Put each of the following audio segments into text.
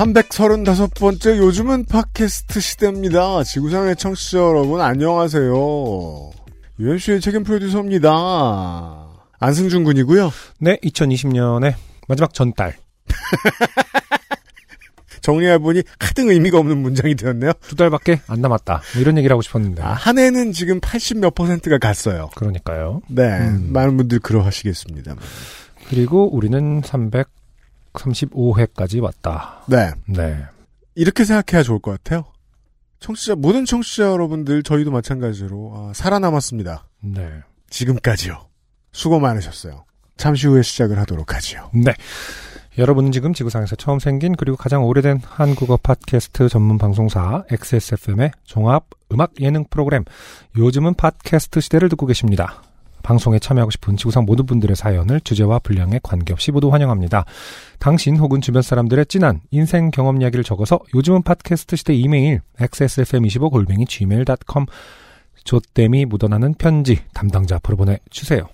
삼백서른다섯 번째 요즘은 팟캐스트 시대입니다. 지구상의 청취자 여러분 안녕하세요. 유현수의 책임 프로듀서입니다. 안승준 군이고요. 네, 2020년의 마지막 전달. 정리해보니 하등 의미가 없는 문장이 되었네요. 두 달밖에 안 남았다. 뭐 이런 얘기를 하고 싶었는데. 아, 한 해는 지금 80 몇 퍼센트가 갔어요. 그러니까요. 네, 음. 많은 분들 그러하시겠습니다. 그리고 우리는 335회까지 왔다. 네, 네. 이렇게 생각해야 좋을 것 같아요. 청취자 모든 청취자 여러분들 저희도 마찬가지로 아, 살아남았습니다. 네. 지금까지요. 수고 많으셨어요. 잠시 후에 시작을 하도록 하지요. 네. 여러분은 지금 지구상에서 처음 생긴 그리고 가장 오래된 한국어 팟캐스트 전문 방송사 XSFM의 종합 음악 예능 프로그램 요즘은 팟캐스트 시대를 듣고 계십니다. 방송에 참여하고 싶은 지구상 모든 분들의 사연을 주제와 분량에 관계없이 모두 환영합니다. 당신 혹은 주변 사람들의 진한 인생 경험 이야기를 적어서 요즘은 팟캐스트 시대 이메일 xsfm25 골뱅이 gmail.com 조땜이 묻어나는 편지 담당자 앞으로 보내주세요.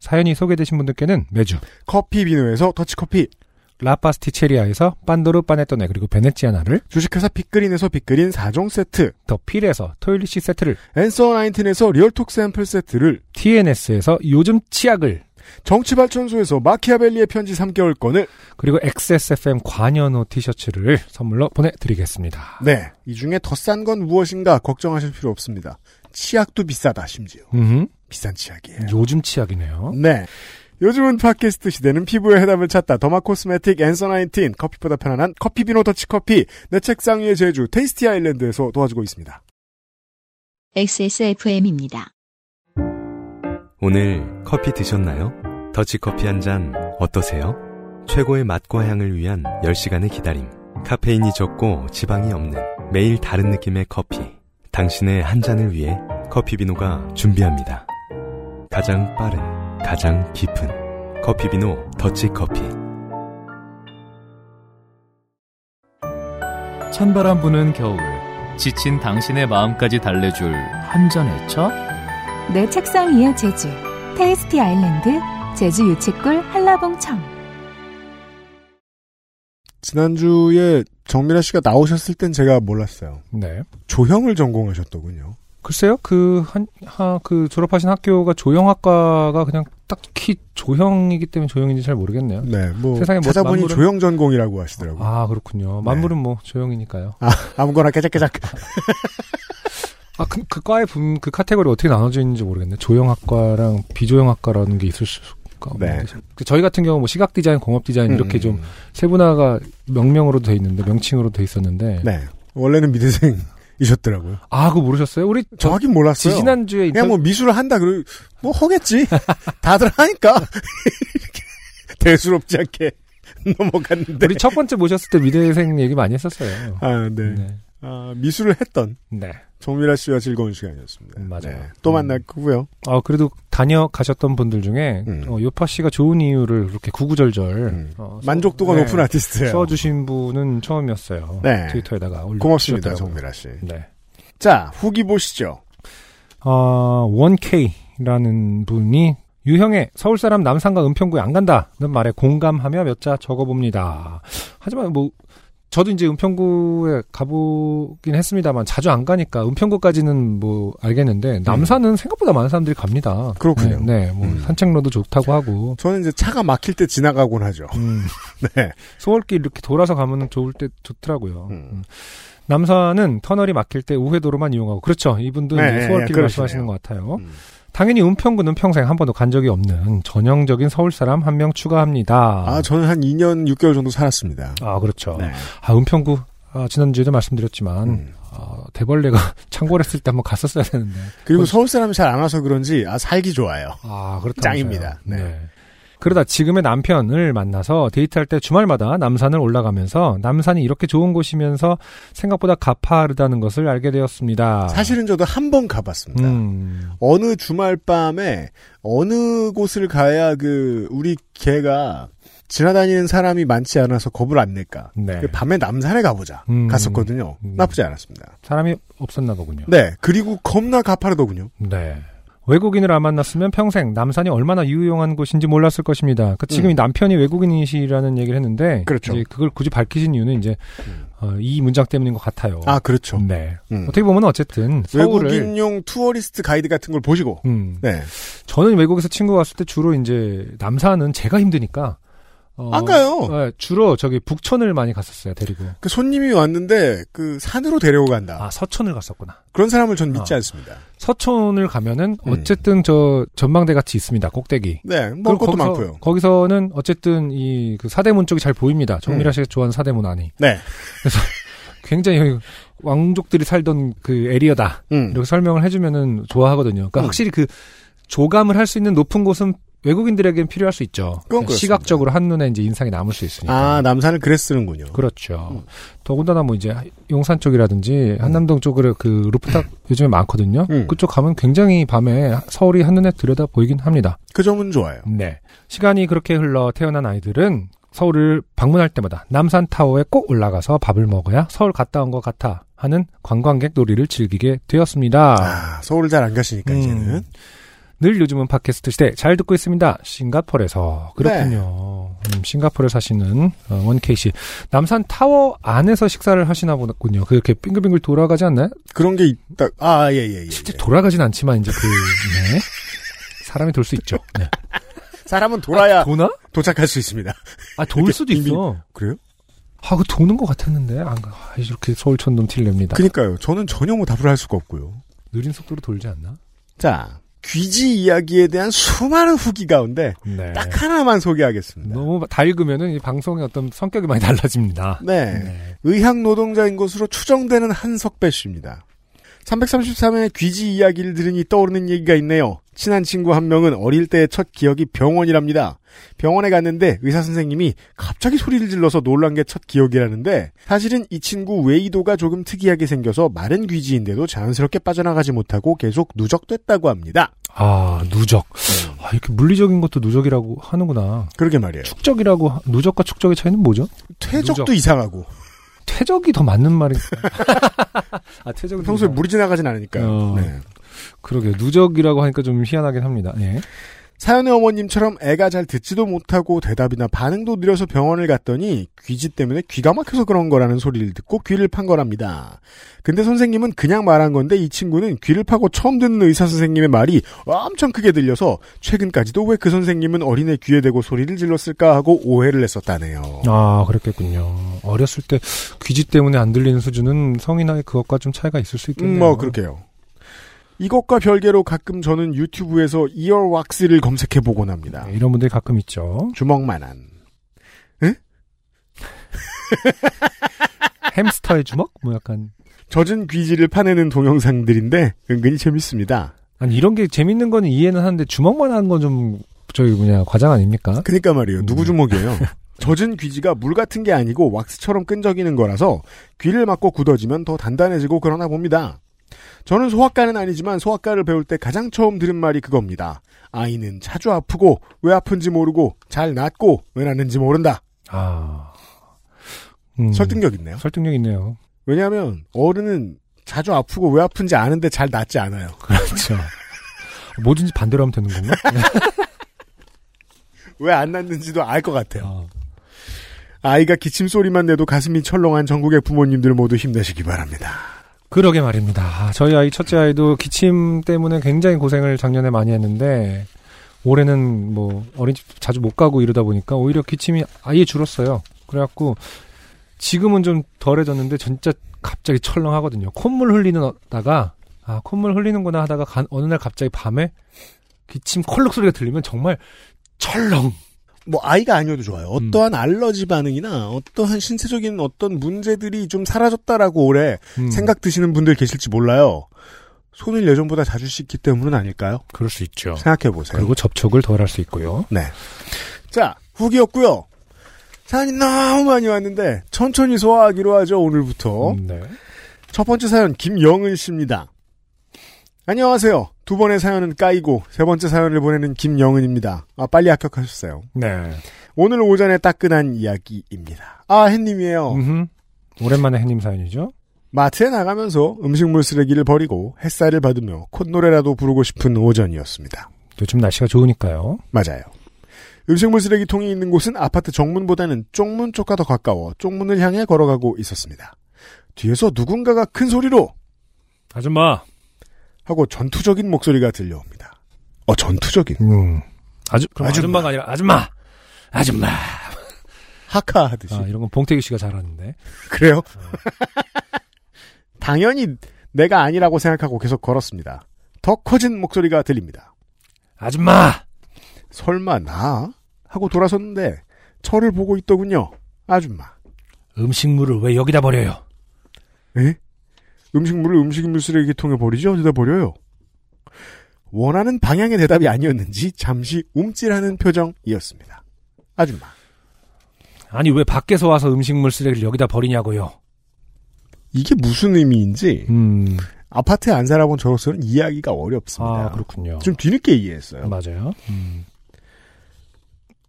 사연이 소개되신 분들께는 매주 커피 비누에서 더치커피, 라파스티체리아에서 빤도르 빠네토네 그리고 베네치아나를 주식회사 빅그린에서 빅그린 4종 세트, 더 필에서 토일리시 세트를 앤서 나인틴에서 리얼톡 샘플 세트를, TNS에서 요즘 치약을 정치발전소에서 마키아벨리의 편지 3개월권을, 그리고 XSFM 관여노 티셔츠를 선물로 보내드리겠습니다. 네, 이 중에 더 싼 건 무엇인가 걱정하실 필요 없습니다. 치약도 비싸다, 심지어. 음, 비싼 치약이에요. 요즘 치약이네요. 네. 요즘은 팟캐스트 시대는 피부의 해답을 찾다. derma cosmetic 앤서 나인틴 커피보다 편안한 커피비누 더치커피 내 책상 위의 제주 테이스티 아일랜드에서 도와주고 있습니다. XSFM입니다. 오늘 커피 드셨나요? 더치커피 한 잔 어떠세요? 최고의 맛과 향을 위한 10시간의 기다림. 카페인이 적고 지방이 없는 매일 다른 느낌의 커피. 당신의 한 잔을 위해 커피비노가 준비합니다. 가장 빠른, 가장 깊은 커피 비노 더치커피. 찬바람 부는 겨울 지친 당신의 마음까지 달래줄 한 잔의 차? 내 책상 위의 제주 테이스티 아일랜드 제주 유채꿀 한라봉청 지난주에 정미라 씨가 나오셨을 땐 제가 몰랐어요. 네. 조형을 전공하셨더군요. 글쎄요, 그, 한, 하, 그 졸업하신 학교가 조형학과가 그냥 딱히 조형이기 때문에 조형인지 잘 모르겠네요. 네, 뭐 세상에 뭐 찾아보니 만물은- 조형 전공이라고 하시더라고요. 아, 그렇군요. 만물은 뭐 조형이니까요. 아, 아무거나 깨작깨작. 아, 그, 그 과의 분, 그 카테고리 어떻게 나눠져 있는지 모르겠네. 조형학과랑 비조형학과라는 게 있을 수가 네. 없는데. 그 저희 같은 경우 뭐 시각 디자인, 공업 디자인 이렇게 음, 좀 세분화가 명명으로 돼 있는데, 명칭으로 돼 있었는데. 네. 원래는 미대생 이셨더라고요. 아, 그거 모르셨어요? 우리 저, 정확히 몰랐어요. 지난주에 그냥 뭐 미술을 한다 그러 뭐 하겠지. 다들 하니까 대수롭지 않게 넘어갔는데. 우리 첫 번째 모셨을 때 미대생 얘기 많이 했었어요. 아, 네. 네. 아, 미술을 했던 네. 정미라 씨와 즐거운 시간이었습니다. 음, 맞아요. 네. 또 음. 만날 거고요. 아, 그래도 다녀가셨던 분들 중에, 음. 어, 요파 씨가 좋은 이유를 그렇게 구구절절, 음. 어, 써- 만족도가 네, 높은 아티스트예요. 써주신 분은 처음이었어요. 네. 트위터에다가 올려 고맙습니다, 주셨더라고요. 정미라 씨. 네. 자, 후기 보시죠. 어, 1K라는 분이 유형의 서울 사람 남산과 은평구에 안 간다는 말에 공감하며 몇 자 적어봅니다. 하지만 뭐 저도 이제 은평구에 가보긴 했습니다만 자주 안 가니까 은평구까지는 뭐 알겠는데 남산은 생각보다 많은 사람들이 갑니다. 음. 그렇군요. 네, 네, 뭐 음. 산책로도 좋다고 하고. 저는 이제 차가 막힐 때 지나가곤 하죠. 음, 네. 소월길 이렇게 돌아서 가면 좋을 때 좋더라고요. 음. 음. 남산은 터널이 막힐 때 우회도로만 이용하고 그렇죠. 이분도 네, 네, 소월길 그러시네요. 말씀하시는 것 같아요. 음. 당연히 은평구는 평생 한 번도 간 적이 없는 전형적인 서울 사람 한 명 추가합니다. 아, 저는 한 2년 6개월 정도 살았습니다. 아, 그렇죠. 네. 아, 은평구 아, 지난주에도 말씀드렸지만 음. 아, 대벌레가 창궐 했을 때 한번 갔었어야 되는데. 그리고 서울 사람이 잘 안 와서 그런지 아 살기 좋아요. 아, 그렇다. 짱입니다. 네. 그러다 지금의 남편을 만나서 데이트할 때 주말마다 남산을 올라가면서 남산이 이렇게 좋은 곳이면서 생각보다 가파르다는 것을 알게 되었습니다. 사실은 저도 한 번 가봤습니다. 음, 어느 주말 밤에 어느 곳을 가야 그 우리 개가 지나다니는 사람이 많지 않아서 겁을 안 낼까. 네. 그 밤에 남산에 가보자. 음. 갔었거든요. 음. 나쁘지 않았습니다. 사람이 없었나 보군요. 네. 그리고 겁나 가파르더군요. 네. 외국인을 안 만났으면 평생 남산이 얼마나 유용한 곳인지 몰랐을 것입니다. 그 지금 음. 이 남편이 외국인이시라는 얘기를 했는데 그렇죠. 이제 그걸 굳이 밝히신 이유는 이제 음. 어, 이 문장 때문인 것 같아요. 아, 그렇죠. 네. 음. 어떻게 보면 어쨌든 서울을 외국인용 tourist guide 같은 걸 보시고, 음, 네. 저는 외국에서 친구 갔을 때 주로 이제 남산은 제가 힘드니까 어, 안 가요. 네, 주로 저기 북촌을 많이 갔었어요. 데리고. 그 손님이 왔는데 그 산으로 데려고 간다. 아 서촌을 갔었구나. 그런 사람을 전 믿지 어. 않습니다. 서촌을 가면은 음. 어쨌든 저 전망대 같이 있습니다. 꼭대기. 네, 먹을 것도 거기서, 많고요. 거기서는 어쨌든 이 그 사대문 쪽이 잘 보입니다. 정미라 음. 씨가 좋아하는 사대문 안이. 네. 굉장히 왕족들이 살던 그 area다. 음. 이렇게 설명을 해주면은 좋아하거든요. 그러니까 음. 확실히 그 조감을 할 수 있는 높은 곳은 외국인들에게는 필요할 수 있죠. 시각적으로 한눈에 이제 인상이 남을 수 있으니까. 아, 남산을 그래 쓰는군요. 그렇죠. 음. 더군다나 뭐 이제 용산 쪽이라든지 한남동 쪽으로 그 루프탑 요즘에 많거든요. 음. 그쪽 가면 굉장히 밤에 서울이 한눈에 들여다 보이긴 합니다. 그 점은 좋아요. 네. 시간이 그렇게 흘러 태어난 아이들은 서울을 방문할 때마다 남산 타워에 꼭 올라가서 밥을 먹어야 서울 갔다 온 것 같아 하는 관광객 놀이를 즐기게 되었습니다. 아, 서울을 잘안 가시니까, 음. 이제는. 늘 요즘은 팟캐스트 시대 잘 듣고 있습니다. 싱가포르에서. 그렇군요. 네. 음, 싱가포르에 사시는 어, 원케이 씨. 남산 타워 안에서 식사를 하시나 보군요. 그렇게 빙글빙글 돌아가지 않나요? 그런 게 있다. 아, 예, 예, 예. 실제 예. 돌아가진 않지만 이제 그 네. 사람이 돌 수 있죠. 네. 사람은 돌아야 도나? 도착할 수 있습니다. 아, 돌 수도 빙빙- 있어. 그래요? 아, 그 도는 것 같았는데. 안, 가- 아, 이렇게 서울 촌놈 티를 냅니다. 그니까요. 저는 전혀 뭐 답을 할 수가 없고요. 느린 속도로 돌지 않나? 자, 귀지 이야기에 대한 수많은 후기 가운데 네. 딱 하나만 소개하겠습니다. 너무 다 읽으면은 이 방송의 어떤 성격이 많이 달라집니다. 네. 네. 의학 노동자인 것으로 추정되는 한석배 씨입니다. 333회 귀지 이야기를 들으니 떠오르는 얘기가 있네요. 친한 친구 한 명은 어릴 때의 첫 기억이 병원이랍니다. 병원에 갔는데 의사 선생님이 갑자기 소리를 질러서 놀란 게 첫 기억이라는데 사실은 이 친구 웨이도가 조금 특이하게 생겨서 마른 귀지인데도 자연스럽게 빠져나가지 못하고 계속 누적됐다고 합니다. 아, 누적. 아, 이렇게 물리적인 것도 누적이라고 하는구나. 그러게 말이에요. 축적이라고, 하- 누적과 축적의 차이는 뭐죠? 퇴적도 누적. 이상하고 퇴적이 더 맞는 말이. 아, 퇴적은 평소에 물이 지나가진 않으니까요. 어. 네. 그러게요. 누적이라고 하니까 좀 희한하긴 합니다. 예. 사연의 어머님처럼 애가 잘 듣지도 못하고 대답이나 반응도 느려서 병원을 갔더니 귀지 때문에 귀가 막혀서 그런 거라는 소리를 듣고 귀를 판 거랍니다. 근데 선생님은 그냥 말한 건데 이 친구는 귀를 파고 처음 듣는 의사 선생님의 말이 엄청 크게 들려서 최근까지도 왜 그 선생님은 어린애 귀에 대고 소리를 질렀을까 하고 오해를 했었다네요. 아, 그랬겠군요. 어렸을 때 귀지 때문에 안 들리는 수준은 성인의 그것과 좀 차이가 있을 수 있겠네요. 음, 뭐 그렇게요. 이것과 별개로 가끔 저는 유튜브에서 이어 왁스를 검색해 보곤 합니다. 네, 이런 분들이 가끔 있죠. 주먹만한. 햄스터의 주먹? 뭐 약간. 젖은 귀지를 파내는 동영상들인데 은근히 재밌습니다. 아니, 이런 게 재밌는 거는 이해는 하는데 주먹만 하는 건 좀, 저기 뭐냐, 과장 아닙니까? 그니까 말이에요. 누구 음. 주먹이에요? 젖은 귀지가 물 같은 게 아니고 왁스처럼 끈적이는 거라서 귀를 맞고 굳어지면 더 단단해지고 그러나 봅니다. 저는 소아과는 아니지만 소아과를 배울 때 가장 처음 들은 말이 그겁니다. 아이는 자주 아프고 왜 아픈지 모르고 잘 낫고 왜 낫는지 모른다. 아. 음, 설득력 있네요. 설득력 있네요. 왜냐하면 어른은 자주 아프고 왜 아픈지 아는데 잘 낫지 않아요. 그렇죠. 뭐든지 반대로 하면 되는 건가? 왜 안 낫는지도 알 것 같아요. 아, 아이가 기침 소리만 내도 가슴이 철렁한 전국의 부모님들 모두 힘내시기 바랍니다. 그러게 말입니다. 아, 저희 아이 첫째 아이도 기침 때문에 굉장히 고생을 작년에 많이 했는데 올해는 뭐 어린이집 자주 못 가고 이러다 보니까 오히려 기침이 아예 줄었어요. 그래갖고 지금은 좀 덜해졌는데 진짜 갑자기 철렁하거든요. 콧물 흘리는다가 아 콧물 흘리는구나 하다가 간- 어느 날 갑자기 밤에 기침 콜록 소리가 들리면 정말 철렁. 뭐 아이가 아니어도 좋아요. 음. 어떠한 알러지 반응이나 어떠한 신체적인 어떤 문제들이 좀 사라졌다라고 올해 음. 생각 드시는 분들 계실지 몰라요. 손을 예전보다 자주 씻기 때문은 아닐까요? 그럴 수 있죠. 생각해 보세요. 그리고 접촉을 덜 할 수 있고요. 네. 자, 후기였고요. 사연이 너무 많이 왔는데 천천히 소화하기로 하죠, 오늘부터. 음, 네. 첫 번째 사연 김영은 씨입니다. 안녕하세요. 두 번의 사연은 까이고 세 번째 사연을 보내는 김영은입니다. 아, 빨리 합격하셨어요. 네. 오늘 오전에 따끈한 이야기입니다. 아, 햇님이에요. 음흠. 오랜만에 해님 사연이죠. 마트에 나가면서 음식물 쓰레기를 버리고 햇살을 받으며 콧노래라도 부르고 싶은 오전이었습니다. 요즘 날씨가 좋으니까요. 맞아요. 음식물 쓰레기통이 있는 곳은 아파트 정문보다는 쪽문 쪽과 더 가까워 쪽문을 향해 걸어가고 있었습니다. 뒤에서 누군가가 큰 소리로 아줌마. 하고 전투적인 목소리가 들려옵니다. 어, 전투적인. 음. 아주 그럼 아줌마. 아줌마. 가 아니라 아줌마. 아줌마. 하카 하듯이. 아, 이런 건 봉태규 씨가 잘하는데. 그래요? 당연히 내가 아니라고 생각하고 계속 걸었습니다. 더 커진 목소리가 들립니다. 아줌마. 설마 나? 하고 돌아섰는데 저를 보고 있더군요. 아줌마. 음식물을 왜 여기다 버려요? 에? 음식물을 음식물 쓰레기통에 버리죠? 어디다 버려요? 원하는 방향의 대답이 아니었는지 잠시 움찔하는 표정이었습니다. 아줌마. 아니 왜 밖에서 와서 음식물 쓰레기를 여기다 버리냐고요? 이게 무슨 의미인지 음. 아파트에 안 살아본 저로서는 이해하기가 어렵습니다. 아 그렇군요. 좀 뒤늦게 이해했어요. 맞아요. 음.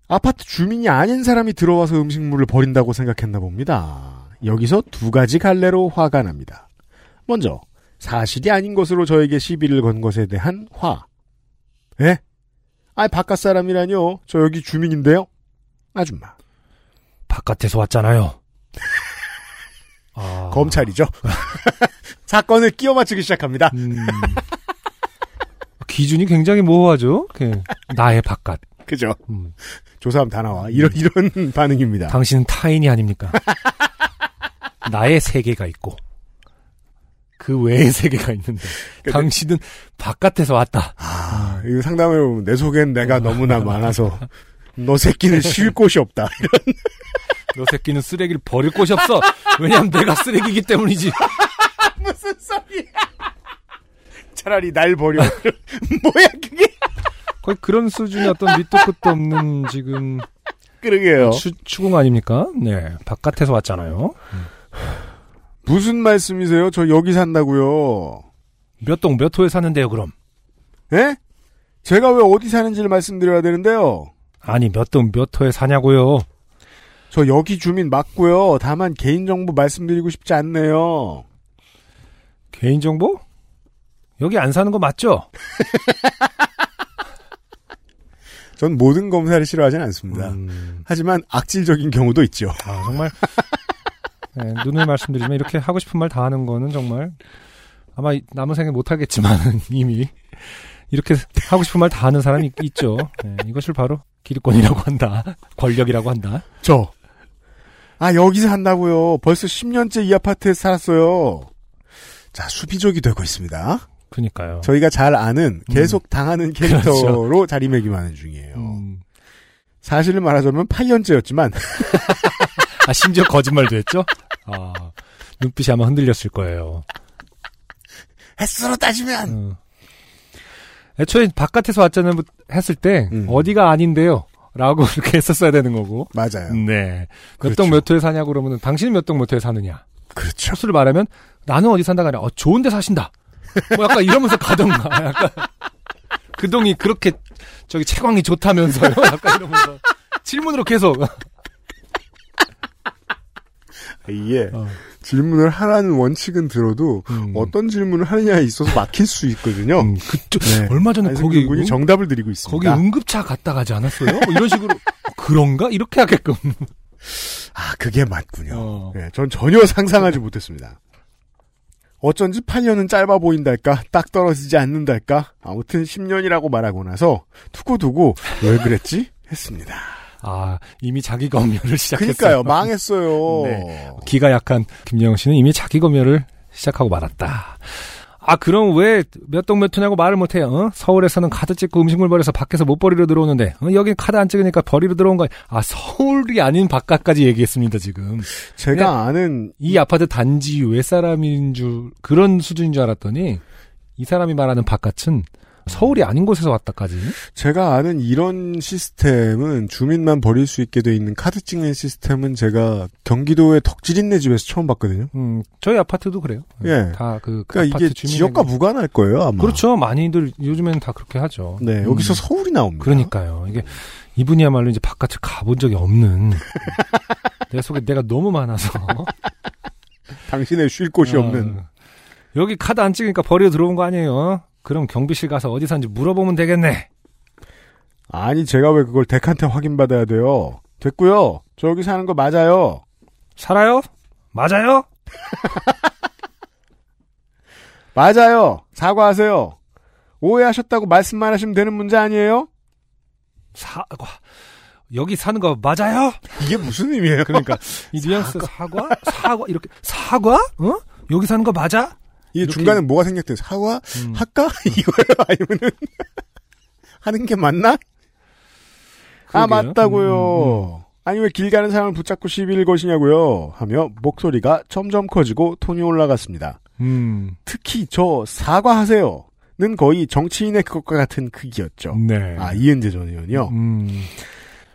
아파트 주민이 아닌 사람이 들어와서 음식물을 버린다고 생각했나 봅니다. 여기서 두 가지 갈래로 화가 납니다. 먼저 사실이 아닌 것으로 저에게 시비를 건 것에 대한 화. 에? 아이 바깥 사람이라뇨. 저 여기 주민인데요. 아줌마. 바깥에서 왔잖아요. 아. 검찰이죠. 사건을 끼워 맞추기 시작합니다. 음. 기준이 굉장히 모호하죠. 그, 나의 바깥. 그죠? 음. 조사하면 다 나와. 이런 이런 반응입니다. 당신은 타인이 아닙니까? 나의 세계가 있고 그 외의 세계가 있는데 당신은 바깥에서 왔다. 아, 이거 상담해 보면 내 속엔 내가 너무나 많아서 너 새끼는 쉴 곳이 없다. 너 새끼는 쓰레기를 버릴 곳이 없어. 왜냐하면 내가 쓰레기이기 때문이지. 무슨 소리야? 차라리 날 버려. 뭐야 그게? 거의 그런 수준의 어떤 밑도 끝도 없는 지금 그러게요. 추, 추궁 아닙니까? 네, 바깥에서 왔잖아요. 무슨 말씀이세요? 저 여기 산다고요. 몇 동 몇 호에 사는데요, 그럼? 예? 제가 왜 어디 사는지를 말씀드려야 되는데요. 아니, 몇 동 몇 호에 사냐고요. 저 여기 주민 맞고요. 다만 개인정보 말씀드리고 싶지 않네요. 개인정보? 여기 안 사는 거 맞죠? 전 모든 검사를 싫어하진 않습니다. 음, 하지만 악질적인 경우도 있죠. 아, 정말. 네, 눈을 말씀드리면 이렇게 하고 싶은 말 다 하는 거는 정말 아마 이- 남은 생에 못 하겠지만 이미 이렇게 하고 싶은 말 다 하는 사람이 있, 죠 이것을 바로 기득권이라고 한다. 권력이라고 한다. 저. 아, 여기서 산다고요. 벌써 10년째 이 아파트에 살았어요. 자, 수비족이 되고 있습니다. 그니까요. 저희가 잘 아는 계속 당하는 캐릭터로 자리매김하는 중이에요. 음. 사실을 말하자면 8년째였지만 아, 심지어 거짓말도 했죠? 아, 눈빛이 아마 흔들렸을 거예요. 횟수로 따지면 음. 애초에 바깥에서 왔잖아요 했을 때 음. 어디가 아닌데요 라고 이렇게 했었어야 되는 거고 맞아요. 네. 몇 그렇죠. 동몇 호에 사냐고 그러면 당신은 몇 동 몇 호에 사느냐 그렇죠. 소수를 말하면 나는 어디 산다가 아니라 어, 좋은 데 사신다 뭐 약간 이러면서 가던가 약간 그 동이 그렇게 저기 채광이 좋다면서요 약간 이러면서 질문으로 계속 이게 어. 질문을 하라는 원칙은 들어도 음. 어떤 질문을 하느냐에 있어서 막힐 수 있거든요. 음, 그쪽 네. 얼마 전에 거기 군이 응? 정답을 드리고 거기 있습니다. 응급차 갔다 가지 않았어요? 뭐 이런 식으로 그런가 이렇게 하게끔 아, 그게 맞군요. 어. 네, 전 전혀 상상하지 못했습니다. 어쩐지 8년은 짧아 보인달까, 딱 떨어지지 않는달까, 아무튼 10년이라고 말하고 나서 두고두고 왜 그랬지? 했습니다. 아 이미 자기 검열을 시작했어요. 그니까요, 망했어요. 네. 기가 약한 김영웅 씨는 이미 자기 검열을 시작하고 말았다. 아 그럼 왜 몇 동몇 호냐고 말을 못해요? 어? 서울에서는 카드 찍고 음식물 버려서 밖에서 못 버리러 들어오는데 어? 여긴 카드 안 찍으니까 버리러 들어온 거야. 아 서울이 아닌 바깥까지 얘기했습니다 지금. 제가 아는 이 아파트 단지 외 사람인 줄 그런 수준인 줄 알았더니 이 사람이 말하는 바깥은 서울이 아닌 곳에서 왔다까지. 제가 아는 이런 시스템은 주민만 버릴 수 있게 돼 있는 카드 찍는 시스템은 제가 경기도의 덕질인네 집에서 처음 봤거든요. 음, 저희 아파트도 그래요. 예. 다그 그러니까 이게 지역과 무관할 거예요, 아마. 그렇죠. 많이들 요즘에는 다 그렇게 하죠. 네, 음. 여기서 서울이 나옵니다. 그러니까요. 이게 이분이야말로 이제 바깥을 가본 적이 없는 내 속에 내가 너무 많아서 당신의 쉴 곳이 어, 없는. 여기 카드 안 찍으니까 버리고 들어온 거 아니에요? 그럼 경비실 가서 어디 사는지 물어보면 되겠네. 아니, 제가 왜 그걸 덱한테 확인받아야 돼요? 됐고요. 저 여기 사는 거 맞아요. 살아요? 맞아요? 맞아요. 사과하세요. 오해하셨다고 말씀만 하시면 되는 문제 아니에요? 사과. 여기 사는 거 맞아요? 이게 무슨 의미예요? 그러니까 이 뉘앙스 사과? 사과 이렇게 사과? 어? 여기 사는 거 맞아? 이렇게- 중간에 뭐가 생겼대요? 사과? 음. 할까? 이거예요? 아니면은 하는 게 맞나? 아 그러게요. 맞다고요. 아니 왜 길 가는 사람을 붙잡고 시비를 거시냐고요. 하며 목소리가 점점 커지고 톤이 올라갔습니다. 음. 특히 저 사과하세요 는 거의 정치인의 그것과 같은 크기였죠. 네. 아 이은재 전 의원이요. 음.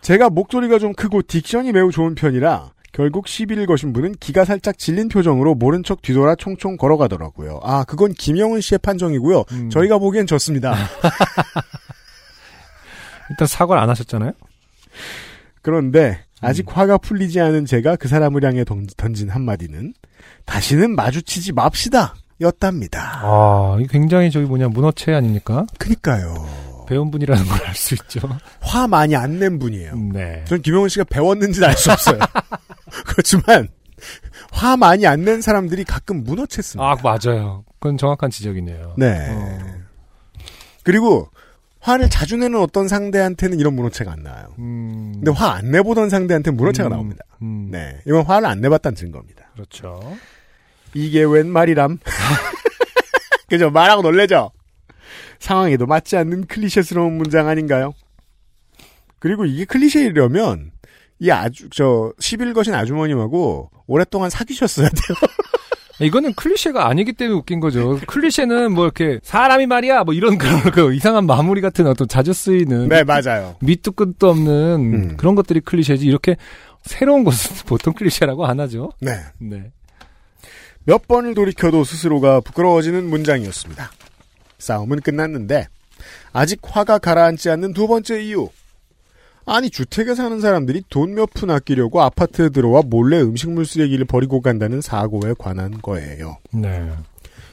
제가 목소리가 좀 크고 딕션이 매우 좋은 편이라 결국 시비를 거신 분은 기가 살짝 질린 표정으로 모른 척 뒤돌아 총총 걸어가더라고요. 아 그건 김영은 씨의 판정이고요. 음. 저희가 보기엔 졌습니다. 일단 사과를 안 하셨잖아요? 그런데 아직 음. 화가 풀리지 않은 제가 그 사람을 향해 던- 던진 한마디는 다시는 마주치지 맙시다 였답니다. 아, 굉장히 저기 뭐냐, 문어체 아닙니까? 그니까요. 배운 분이라는 걸 알 수 있죠. 화 많이 안 낸 분이에요. 네. 전 김영은 씨가 배웠는지는 알 수 없어요. 그렇지만 화 많이 안 낸 사람들이 가끔 무너쳤습니다. 아, 맞아요. 그건 정확한 지적이네요. 네. 어. 그리고 화를 자주 내는 어떤 상대한테는 이런 문어체가 안 나와요. 음. 근데 화 안 내보던 상대한테는 문어체가 음, 나옵니다. 음. 네. 이건 화를 안 내봤다는 증거입니다. 그렇죠. 이게 웬 말이람? 그죠? 말하고 놀래죠? 상황에도 맞지 않는 클리셰스러운 문장 아닌가요? 그리고 이게 클리셰이려면 이 아주 저 11거신 아주머님하고 오랫동안 사귀셨어야 돼요. 이거는 클리셰가 아니기 때문에 웃긴 거죠. 클리셰는 뭐 이렇게 사람이 말이야 뭐 이런 그런 그 이상한 마무리 같은 어떤 자주 쓰이는 네, 맞아요. 밑도 끝도 없는 음. 그런 것들이 클리셰지 이렇게 새로운 것은 보통 클리셰라고 안 하죠. 네. 네. 몇 번을 돌이켜도 스스로가 부끄러워지는 문장이었습니다. 싸움은 끝났는데 아직 화가 가라앉지 않는 두 번째 이유. 아니 주택에 사는 사람들이 돈 몇 푼 아끼려고 아파트에 들어와 몰래 음식물 쓰레기를 버리고 간다는 사고에 관한 거예요. 네.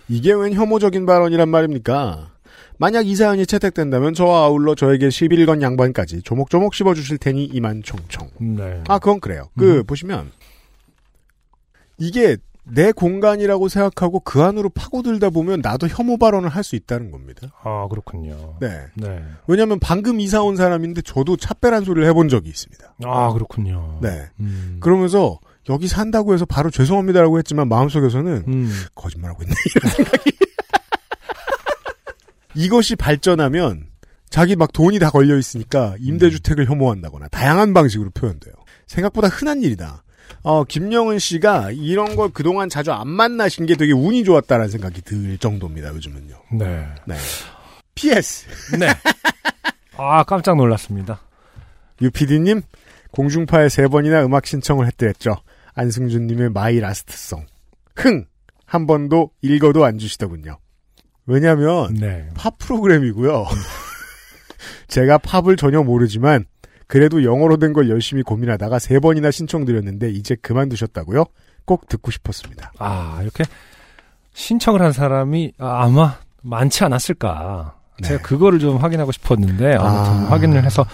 이게 웬 혐오적인 발언이란 말입니까? 만약 이 사연이 채택된다면 저와 아울러 저에게 11건 양반까지 조목조목 씹어주실 테니 이만 총총. 네. 아, 그건 그래요. 그, 음. 보시면, 이게 내 공간이라고 생각하고 그 안으로 파고들다 보면 나도 혐오 발언을 할 수 있다는 겁니다. 아, 그렇군요. 네. 네. 왜냐면 방금 이사 온 사람인데 저도 차빼란 소리를 해본 적이 있습니다. 아, 그렇군요. 네. 음. 그러면서 여기 산다고 해서 바로 죄송합니다라고 했지만 마음속에서는 음. 거짓말하고 있네 이런 생각이 이것이 발전하면 자기 막 돈이 다 걸려 있으니까 임대주택을 혐오한다거나 다양한 방식으로 표현돼요. 생각보다 흔한 일이다. 어, 김영은 씨가 이런 걸 그동안 자주 안 만나신 게 되게 운이 좋았다라는 생각이 들 정도입니다, 요즘은요. 네. 네. PS. 네. 아, 깜짝 놀랐습니다. 유피디님, 공중파에 세 번이나 음악 신청을 했더랬죠. 안승준님의 My Last Song. 흥! 한 번도 읽어도 안 주시더군요. 왜냐면, 네. 팝 프로그램이고요. 제가 팝을 전혀 모르지만 그래도 영어로 된 걸 열심히 고민하다가 세 번이나 신청드렸는데 이제 그만두셨다고요? 꼭 듣고 싶었습니다. 아, 이렇게 신청을 한 사람이 아, 아마 많지 않았을까. 네. 제가 그거를 좀 확인하고 싶었는데 아무튼 아. 확인을 해서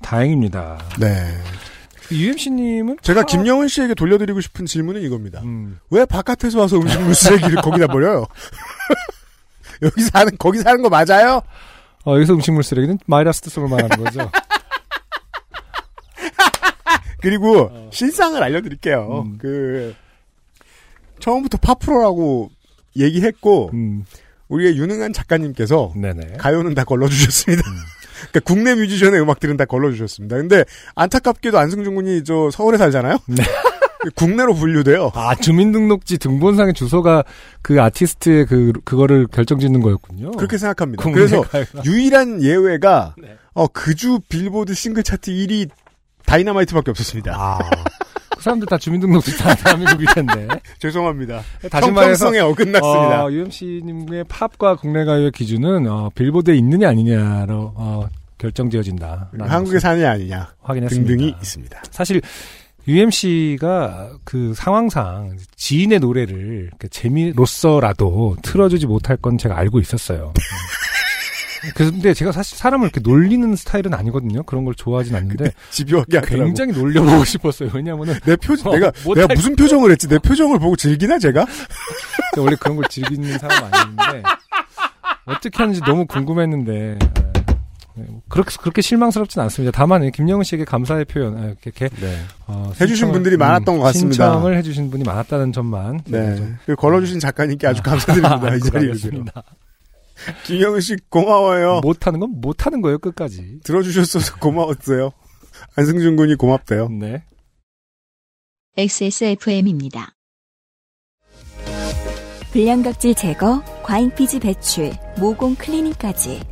다행입니다. 네. UMC님은 제가 김영은 씨에게 돌려드리고 싶은 질문은 이겁니다. 음, 왜 바깥에서 와서 음식물 쓰레기를 거기다 버려요? 여기 사는 거기 사는 거 맞아요? 어, 여기서 음식물 쓰레기는 마이라스트송을 말하는 거죠. 그리고 실상을 알려드릴게요. 음. 그 처음부터 팝프로라고 얘기했고 음, 우리의 유능한 작가님께서 네네. 가요는 다 걸러주셨습니다. 그러니까 국내 뮤지션의 음악들은 다 걸러주셨습니다. 근데 안타깝게도 안승준 군이 저 서울에 살잖아요. 네. 국내로 분류돼요. 아, 주민등록지 등본상의 주소가 그 아티스트의 그, 그거를 결정짓는 거였군요. 그렇게 생각합니다. 그래서 가요가. 유일한 예외가 네. 어, 그 주 빌보드 싱글 차트 1위 다이너마이트밖에 없었습니다. 아. 그 사람들 다 주민등록지 다 대한민국일 텐데. 죄송합니다. 다시 형평성에 어긋났습니다. 어, UMC님의 팝과 국내 가요의 기준은 어, 빌보드에 있느냐 아니냐로 어, 결정지어진다. 한국에 사느냐 아니냐 확인했습니다. 등등이 있습니다. 사실 UMC가 그 상황상 지인의 노래를 그 재미로서라도 틀어주지 못할 건 제가 알고 있었어요. 그런데 제가 사실 사람을 이렇게 놀리는 스타일은 아니거든요. 그런 걸 좋아하진 않는데 집요하게. 굉장히 놀려보고 싶었어요. 왜냐하면은 내 표정, 어, 내가, 내가 무슨 표정을 했지? 내 표정을 보고 즐기나, 제가? 제가 원래 그런 걸 즐기는 사람 아닌데 어떻게 하는지 너무 궁금했는데 네, 그렇게 그렇게 실망스럽진 않습니다. 다만 김영은 씨에게 감사의 표현 아, 이렇게 네. 어, 해주신 신청을- 분들이 많았던 것 같습니다. 신청을 해주신 분이 많았다는 점만 네. 좀그 걸어주신 작가님께 아주 감사드립니다. 이 알고 자리를 빌어. 가겠습니다. 김영은 씨 고마워요. 못하는 건 못하는 거예요 끝까지. 들어주셨어서 고마웠어요. 안승준 군이 고맙대요. 네. XSFM입니다. 불량각질 제거, 과잉피지 배출, 모공 클리닝까지.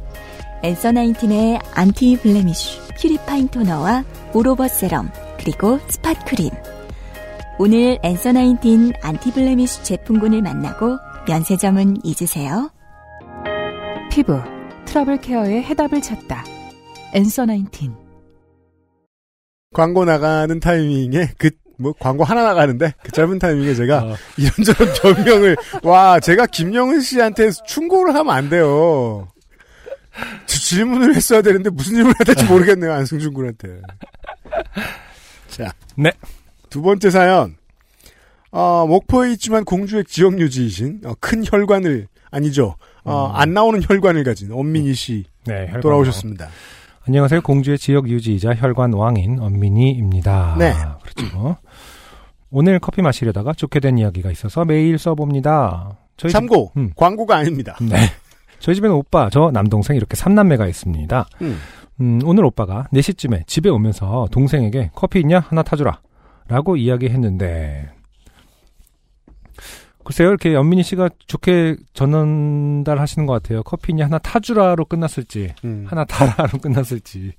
Answer Nineteen의 Anti Blemish Purifying 토너와 all over serum, 그리고 spot 크림. 오늘 Answer Nineteen Anti Blemish 제품군을 만나고 면세점은 잊으세요. 피부 트러블 care의 해답을 찾다. Answer Nineteen. 광고 나가는 타이밍에 그, 뭐, 광고 하나 나가는데, 그 짧은 타이밍에 제가 어, 이런저런 변명을, 와, 제가 김영은 씨한테 충고를 하면 안 돼요. 저 질문을 했어야 되는데 무슨 질문을 해야 될지 모르겠네요, 안승준 군한테. 자. 네. 두 번째 사연. 어, 목포에 있지만 공주의 지역 유지이신, 어, 큰 혈관을, 아니죠. 어, 음. 안 나오는 혈관을 가진 엄민희 씨 네. 혈관 돌아오셨습니다. 안녕하세요. 공주의 지역 유지이자 혈관 왕인 엄민희입니다. 네. 그렇죠. 오늘 커피 마시려다가 좋게 된 이야기가 있어서 매일 써봅니다. 저희 참고, 음. 광고가 아닙니다. 집, 네. 저희 집에는 오빠, 저 남동생 이렇게 삼남매가 있습니다. 음. 음, 오늘 오빠가 4시쯤에 집에 오면서 동생에게 커피 있냐? 하나 타주라. 라고 이야기했는데, 글쎄요, 이렇게 연민희 씨가 좋게 전달하시는 것 같아요. 커피 있냐? 하나 타주라로 끝났을지, 음. 하나 타라로 끝났을지.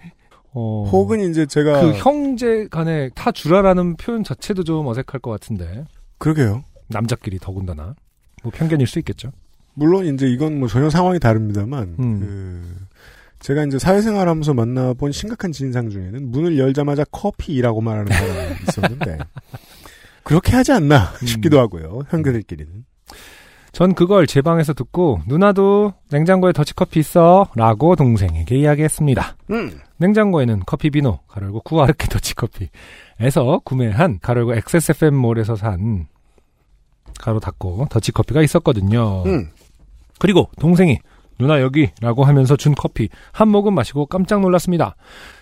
어, 혹은 이제 제가, 그 형제 간에 타주라라는 표현 자체도 좀 어색할 것 같은데, 그러게요. 남자끼리 더군다나. 뭐 편견일 수 있겠죠. 물론 이제 이건 뭐 전혀 상황이 다릅니다만 음. 그 제가 이제 사회생활하면서 만나본 심각한 진상 중에는 문을 열자마자 커피라고 말하는 사람이 있었는데 그렇게 하지 않나 음. 싶기도 하고요 형제들끼리는 전 그걸 제 방에서 듣고 누나도 냉장고에 더치커피 있어 라고 동생에게 이야기했습니다. 음. 냉장고에는 커피 비노 가로고 구아르케 더치커피에서 구매한 가로고 XSFM몰에서 산 가로 닫고 더치커피가 있었거든요. 음. 그리고 동생이 누나 여기라고 하면서 준 커피 한 모금 마시고 깜짝 놀랐습니다.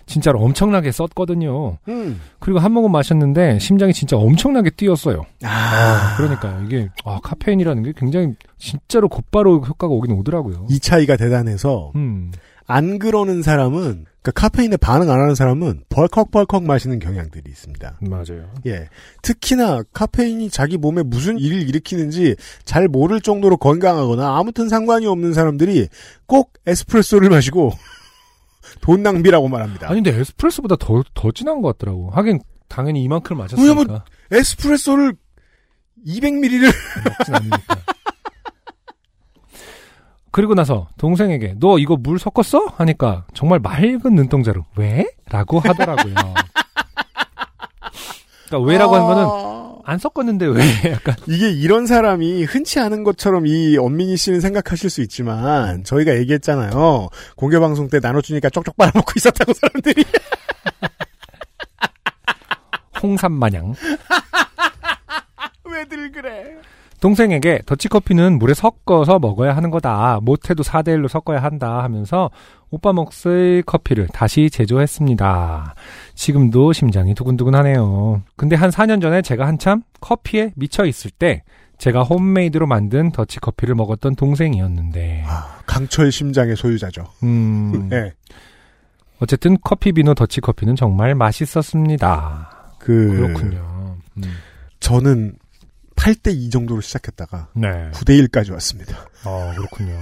진짜로 엄청나게 썼거든요. 음. 그리고 한 모금 마셨는데 심장이 진짜 엄청나게 뛰었어요. 아, 그러니까요. 이게 아, 카페인이라는 게 굉장히 진짜로 곧바로 효과가 오긴 오더라고요. 이 차이가 대단해서 음. 안 그러는 사람은 그러니까 카페인에 반응 안 하는 사람은 벌컥벌컥 마시는 경향들이 있습니다. 맞아요. 예. 특히나 카페인이 자기 몸에 무슨 일을 일으키는지 잘 모를 정도로 건강하거나 아무튼 상관이 없는 사람들이 꼭 에스프레소를 마시고 돈 낭비라고 말합니다. 아니 근데 에스프레소보다 더 더 진한 것 같더라고. 하긴 당연히 이만큼 왜냐면- 마셨으니까 에스프레소를 200ml를 먹진 않으니까. 그리고 나서 동생에게 너 이거 물 섞었어? 하니까 정말 맑은 눈동자로 왜? 라고 하더라고요. 그러니까 왜라고 한 거는 안 섞었는데 왜? 약간 이게 이런 사람이 흔치 않은 것처럼 이 엄민희 씨는 생각하실 수 있지만 저희가 얘기했잖아요. 공개 방송 때 나눠주니까 쪽쪽 빨아먹고 있었다고 사람들이. 홍삼 마냥 왜들 그래? 동생에게 더치커피는 물에 섞어서 먹어야 하는 거다. 못해도 4대1로 섞어야 한다 하면서 오빠 몫의 커피를 다시 제조했습니다. 지금도 심장이 두근두근하네요. 근데 한 4년 전에 제가 한참 커피에 미쳐 있을 때 제가 홈메이드로 만든 더치커피를 먹었던 동생이었는데 아, 강철 심장의 소유자죠. 음, 네. 어쨌든 커피 비노 더치커피는 정말 맛있었습니다. 그 그렇군요. 음. 저는 8대 2 정도로 시작했다가 네. 9대 1까지 왔습니다. 아, 그렇군요.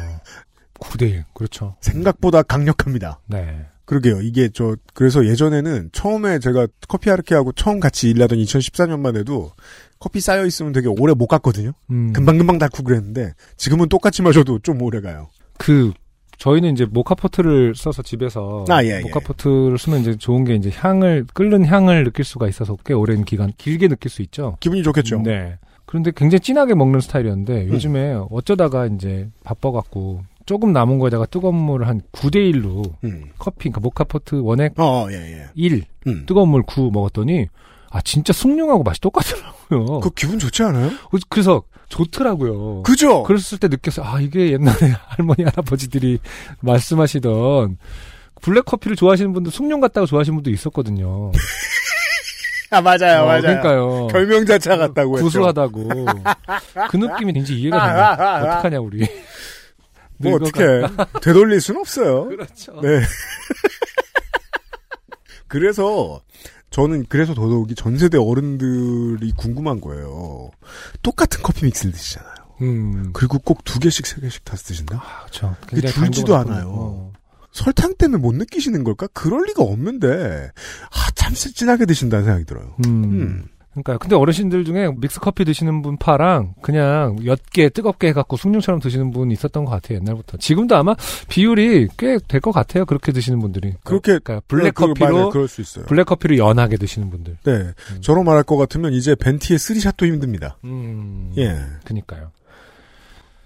9대 1. 그렇죠. 생각보다 강력합니다. 네. 그러게요. 이게 저 그래서 예전에는 처음에 제가 커피 아르케하고 처음 같이 일하던 2014년만 해도 커피 쌓여 있으면 되게 오래 못 갔거든요. 음. 금방금방 닳고 그랬는데 지금은 똑같이 마셔도 좀 오래 가요. 그 저희는 이제 모카포트를 써서 집에서 아, 예, 예. 모카포트를 쓰면 이제 좋은 게 이제 향을 끓는 향을 느낄 수가 있어서 꽤 오랜 기간 길게 느낄 수 있죠. 기분이 좋겠죠. 네. 그런데 굉장히 진하게 먹는 스타일이었는데 요즘에 어쩌다가 이제 바빠갖고 조금 남은 거에다가 뜨거운 물을 한 9대 1로 음. 커피 그러니까 모카포트 원액 어, 예, 예. 1 음. 뜨거운 물 9 먹었더니 아 진짜 숭늉하고 맛이 똑같더라고요. 그 기분 좋지 않아요? 그래서 좋더라고요. 그죠? 그랬을 때 느꼈어요. 아, 이게 옛날에 할머니, 할아버지들이 말씀하시던 블랙 커피를 좋아하시는 분들, 숭늉 같다고 좋아하시는 분도 있었거든요. 아, 맞아요, 어, 맞아요. 그러니까요. 결명자차 같다고 했죠. 구수하다고. 그 느낌이 이제 이해가 되네. 어떡하냐, 우리. 뭐 어떻게 되돌릴 수는 없어요. 그렇죠. 네. 그래서 저는 그래서 더더욱이 전 세대 어른들이 궁금한 거예요. 똑같은 커피 믹스를 드시잖아요. 음. 그리고 꼭 두 개씩 세 개씩 다 드신다? 아, 그렇죠. 그게 굉장히 줄지도 않아요. 어. 설탕 때문에 못 느끼시는 걸까? 그럴 리가 없는데 아, 참 진하게 드신다는 생각이 들어요. 음. 음. 그러니까 근데 어르신들 중에 믹스 커피 드시는 분 파랑 그냥 옅게 뜨겁게 해갖고 숭늉처럼 드시는 분 있었던 것 같아요 옛날부터. 지금도 아마 비율이 꽤 될 것 같아요 그렇게 드시는 분들이. 그렇게 그러니까 블랙 그, 그. 커피로 그럴 수 있어요. 블랙 커피를 연하게 드시는 분들. 네, 음. 저로 말할 것 같으면 이제 venti의 three shot도 힘듭니다. 음. 예, 그니까요.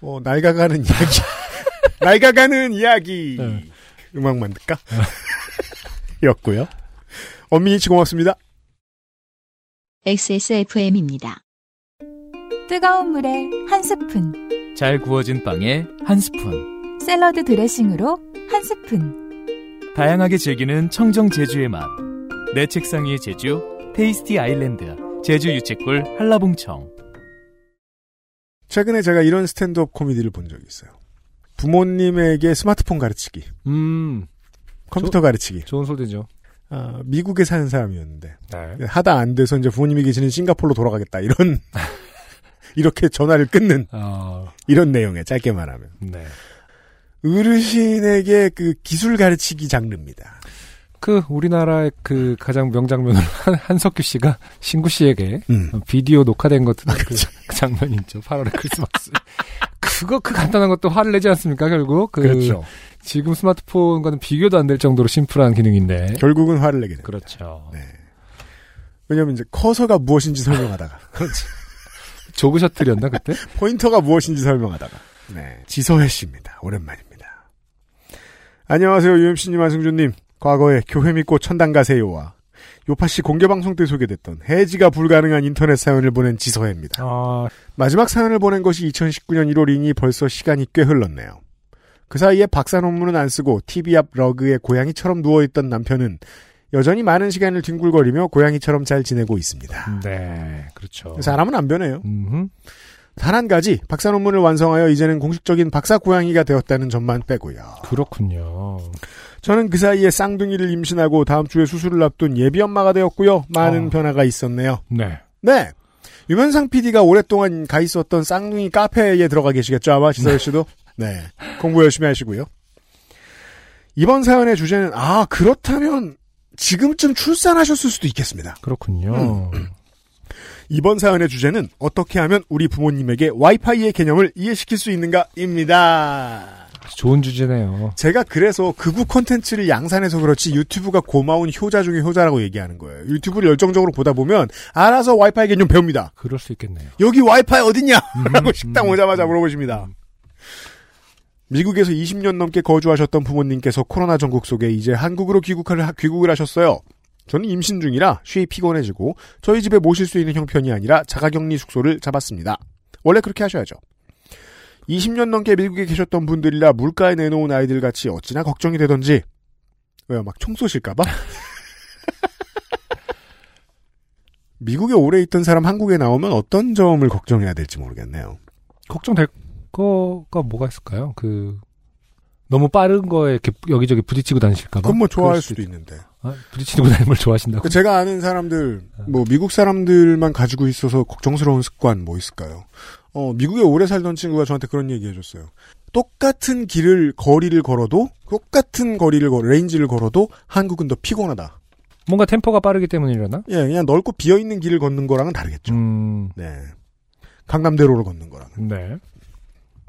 어, 낡아가는 이야기. 낡아가는 이야기. 네. 음악만 듣까? 였고요. 엄민이치 고맙습니다. XSFM입니다. 뜨거운 물에 한 스푼, 잘 구워진 빵에 한 스푼. 샐러드 드레싱으로 한 스푼. 다양하게 즐기는 청정 제주의 맛. 내 책상 위의 제주, Tasty Island, 제주 유채꿀 한라봉청. 최근에 제가 이런 스탠드업 코미디를 본 적이 있어요. 부모님에게 스마트폰 가르치기, 음. 컴퓨터 가르치기. 좋은 소리죠. 아, 미국에 사는 사람이었는데 네. 하다 안 돼서 이제 부모님이 계시는 싱가포르로 돌아가겠다 이런 이렇게 전화를 끊는 아, 이런 내용에 짧게 말하면 네. 어르신에게 그 기술 가르치기 장르입니다. 그 우리나라의 그 가장 명장면으로 한, 한석규 씨가 신구 씨에게 음. 비디오 녹화된 것 그, 그 장면이 있죠. 8월의 크리스마스. 그거 그 간단한 것도 화를 내지 않습니까? 결국 그 그렇죠. 지금 스마트폰과는 비교도 안 될 정도로 심플한 기능인데. 결국은 화를 내게 됩니다. 그렇죠. 네. 왜냐면 이제 커서가 무엇인지 설명하다가 조그 셔틀이었나 그때? 포인터가 무엇인지 설명하다가 네. 지서혜 씨입니다. 오랜만입니다. 안녕하세요. UMC님, 안승준님. 과거에 교회 믿고 천당 가세요와 요파씨 공개방송 때 소개됐던 해지가 불가능한 인터넷 사연을 보낸 지서혜입니다. 아, 마지막 사연을 보낸 것이 2019년 1월이니 벌써 시간이 꽤 흘렀네요. 그 사이에 박사 논문은 안 쓰고 TV 앞 러그에 고양이처럼 누워있던 남편은 여전히 많은 시간을 뒹굴거리며 고양이처럼 잘 지내고 있습니다. 네, 그렇죠. 사람은 안 변해요. 단 한 가지 박사 논문을 완성하여 이제는 공식적인 박사 고양이가 되었다는 점만 빼고요. 그렇군요. 저는 그 사이에 쌍둥이를 임신하고 다음 주에 수술을 앞둔 예비 엄마가 되었고요. 많은 어. 변화가 있었네요. 네. 네. 유면상 PD가 오랫동안 가 있었던 쌍둥이 카페에 들어가 계시겠죠, 아마 지서희 씨도. 네. 공부 열심히 하시고요. 이번 사연의 주제는 아 그렇다면 지금쯤 출산하셨을 수도 있겠습니다. 그렇군요. 이번 사연의 주제는 어떻게 하면 우리 부모님에게 와이파이의 개념을 이해시킬 수 있는가입니다. 좋은 주제네요. 제가 그래서 극우 콘텐츠를 양산해서 그렇지 유튜브가 고마운 효자 중에 효자라고 얘기하는 거예요. 유튜브를 열정적으로 보다 보면 알아서 와이파이 개념 배웁니다. 그럴 수 있겠네요. 여기 와이파이 어딨냐? 라고 음, 식당 음, 오자마자 음. 물어보십니다. 미국에서 20년 넘게 거주하셨던 부모님께서 코로나 전국 속에 이제 한국으로 귀국을, 하- 귀국을 하셨어요. 저는 임신 중이라 쉬이 피곤해지고 저희 집에 모실 수 있는 형편이 아니라 자가격리 숙소를 잡았습니다. 원래 그렇게 하셔야죠. 20년 넘게 미국에 계셨던 분들이라 물가에 내놓은 아이들 같이 어찌나 걱정이 되던지 왜요? 막 총 쏘실까봐? 미국에 오래 있던 사람 한국에 나오면 어떤 점을 걱정해야 될지 모르겠네요. 걱정될 거가 뭐가 있을까요? 그 너무 빠른 거에 이렇게 여기저기 부딪히고 다니실까봐. 그건 뭐 좋아할 그럴 수도 있는데. 아, 부딪히고 다니는 걸 좋아하신다고. 그 제가 아는 사람들, 뭐, 미국 사람들만 가지고 있어서 걱정스러운 습관 뭐 있을까요? 어, 미국에 오래 살던 친구가 저한테 그런 얘기 해줬어요. 똑같은 길을, 거리를 걸어도, 똑같은 거리를 걸, range를 걸어도 한국은 더 피곤하다. 뭔가 템포가 빠르기 때문이려나? 예, 그냥 넓고 비어 있는 길을 걷는 거랑은 다르겠죠. 음, 네. 강남대로를 걷는 거랑은. 네.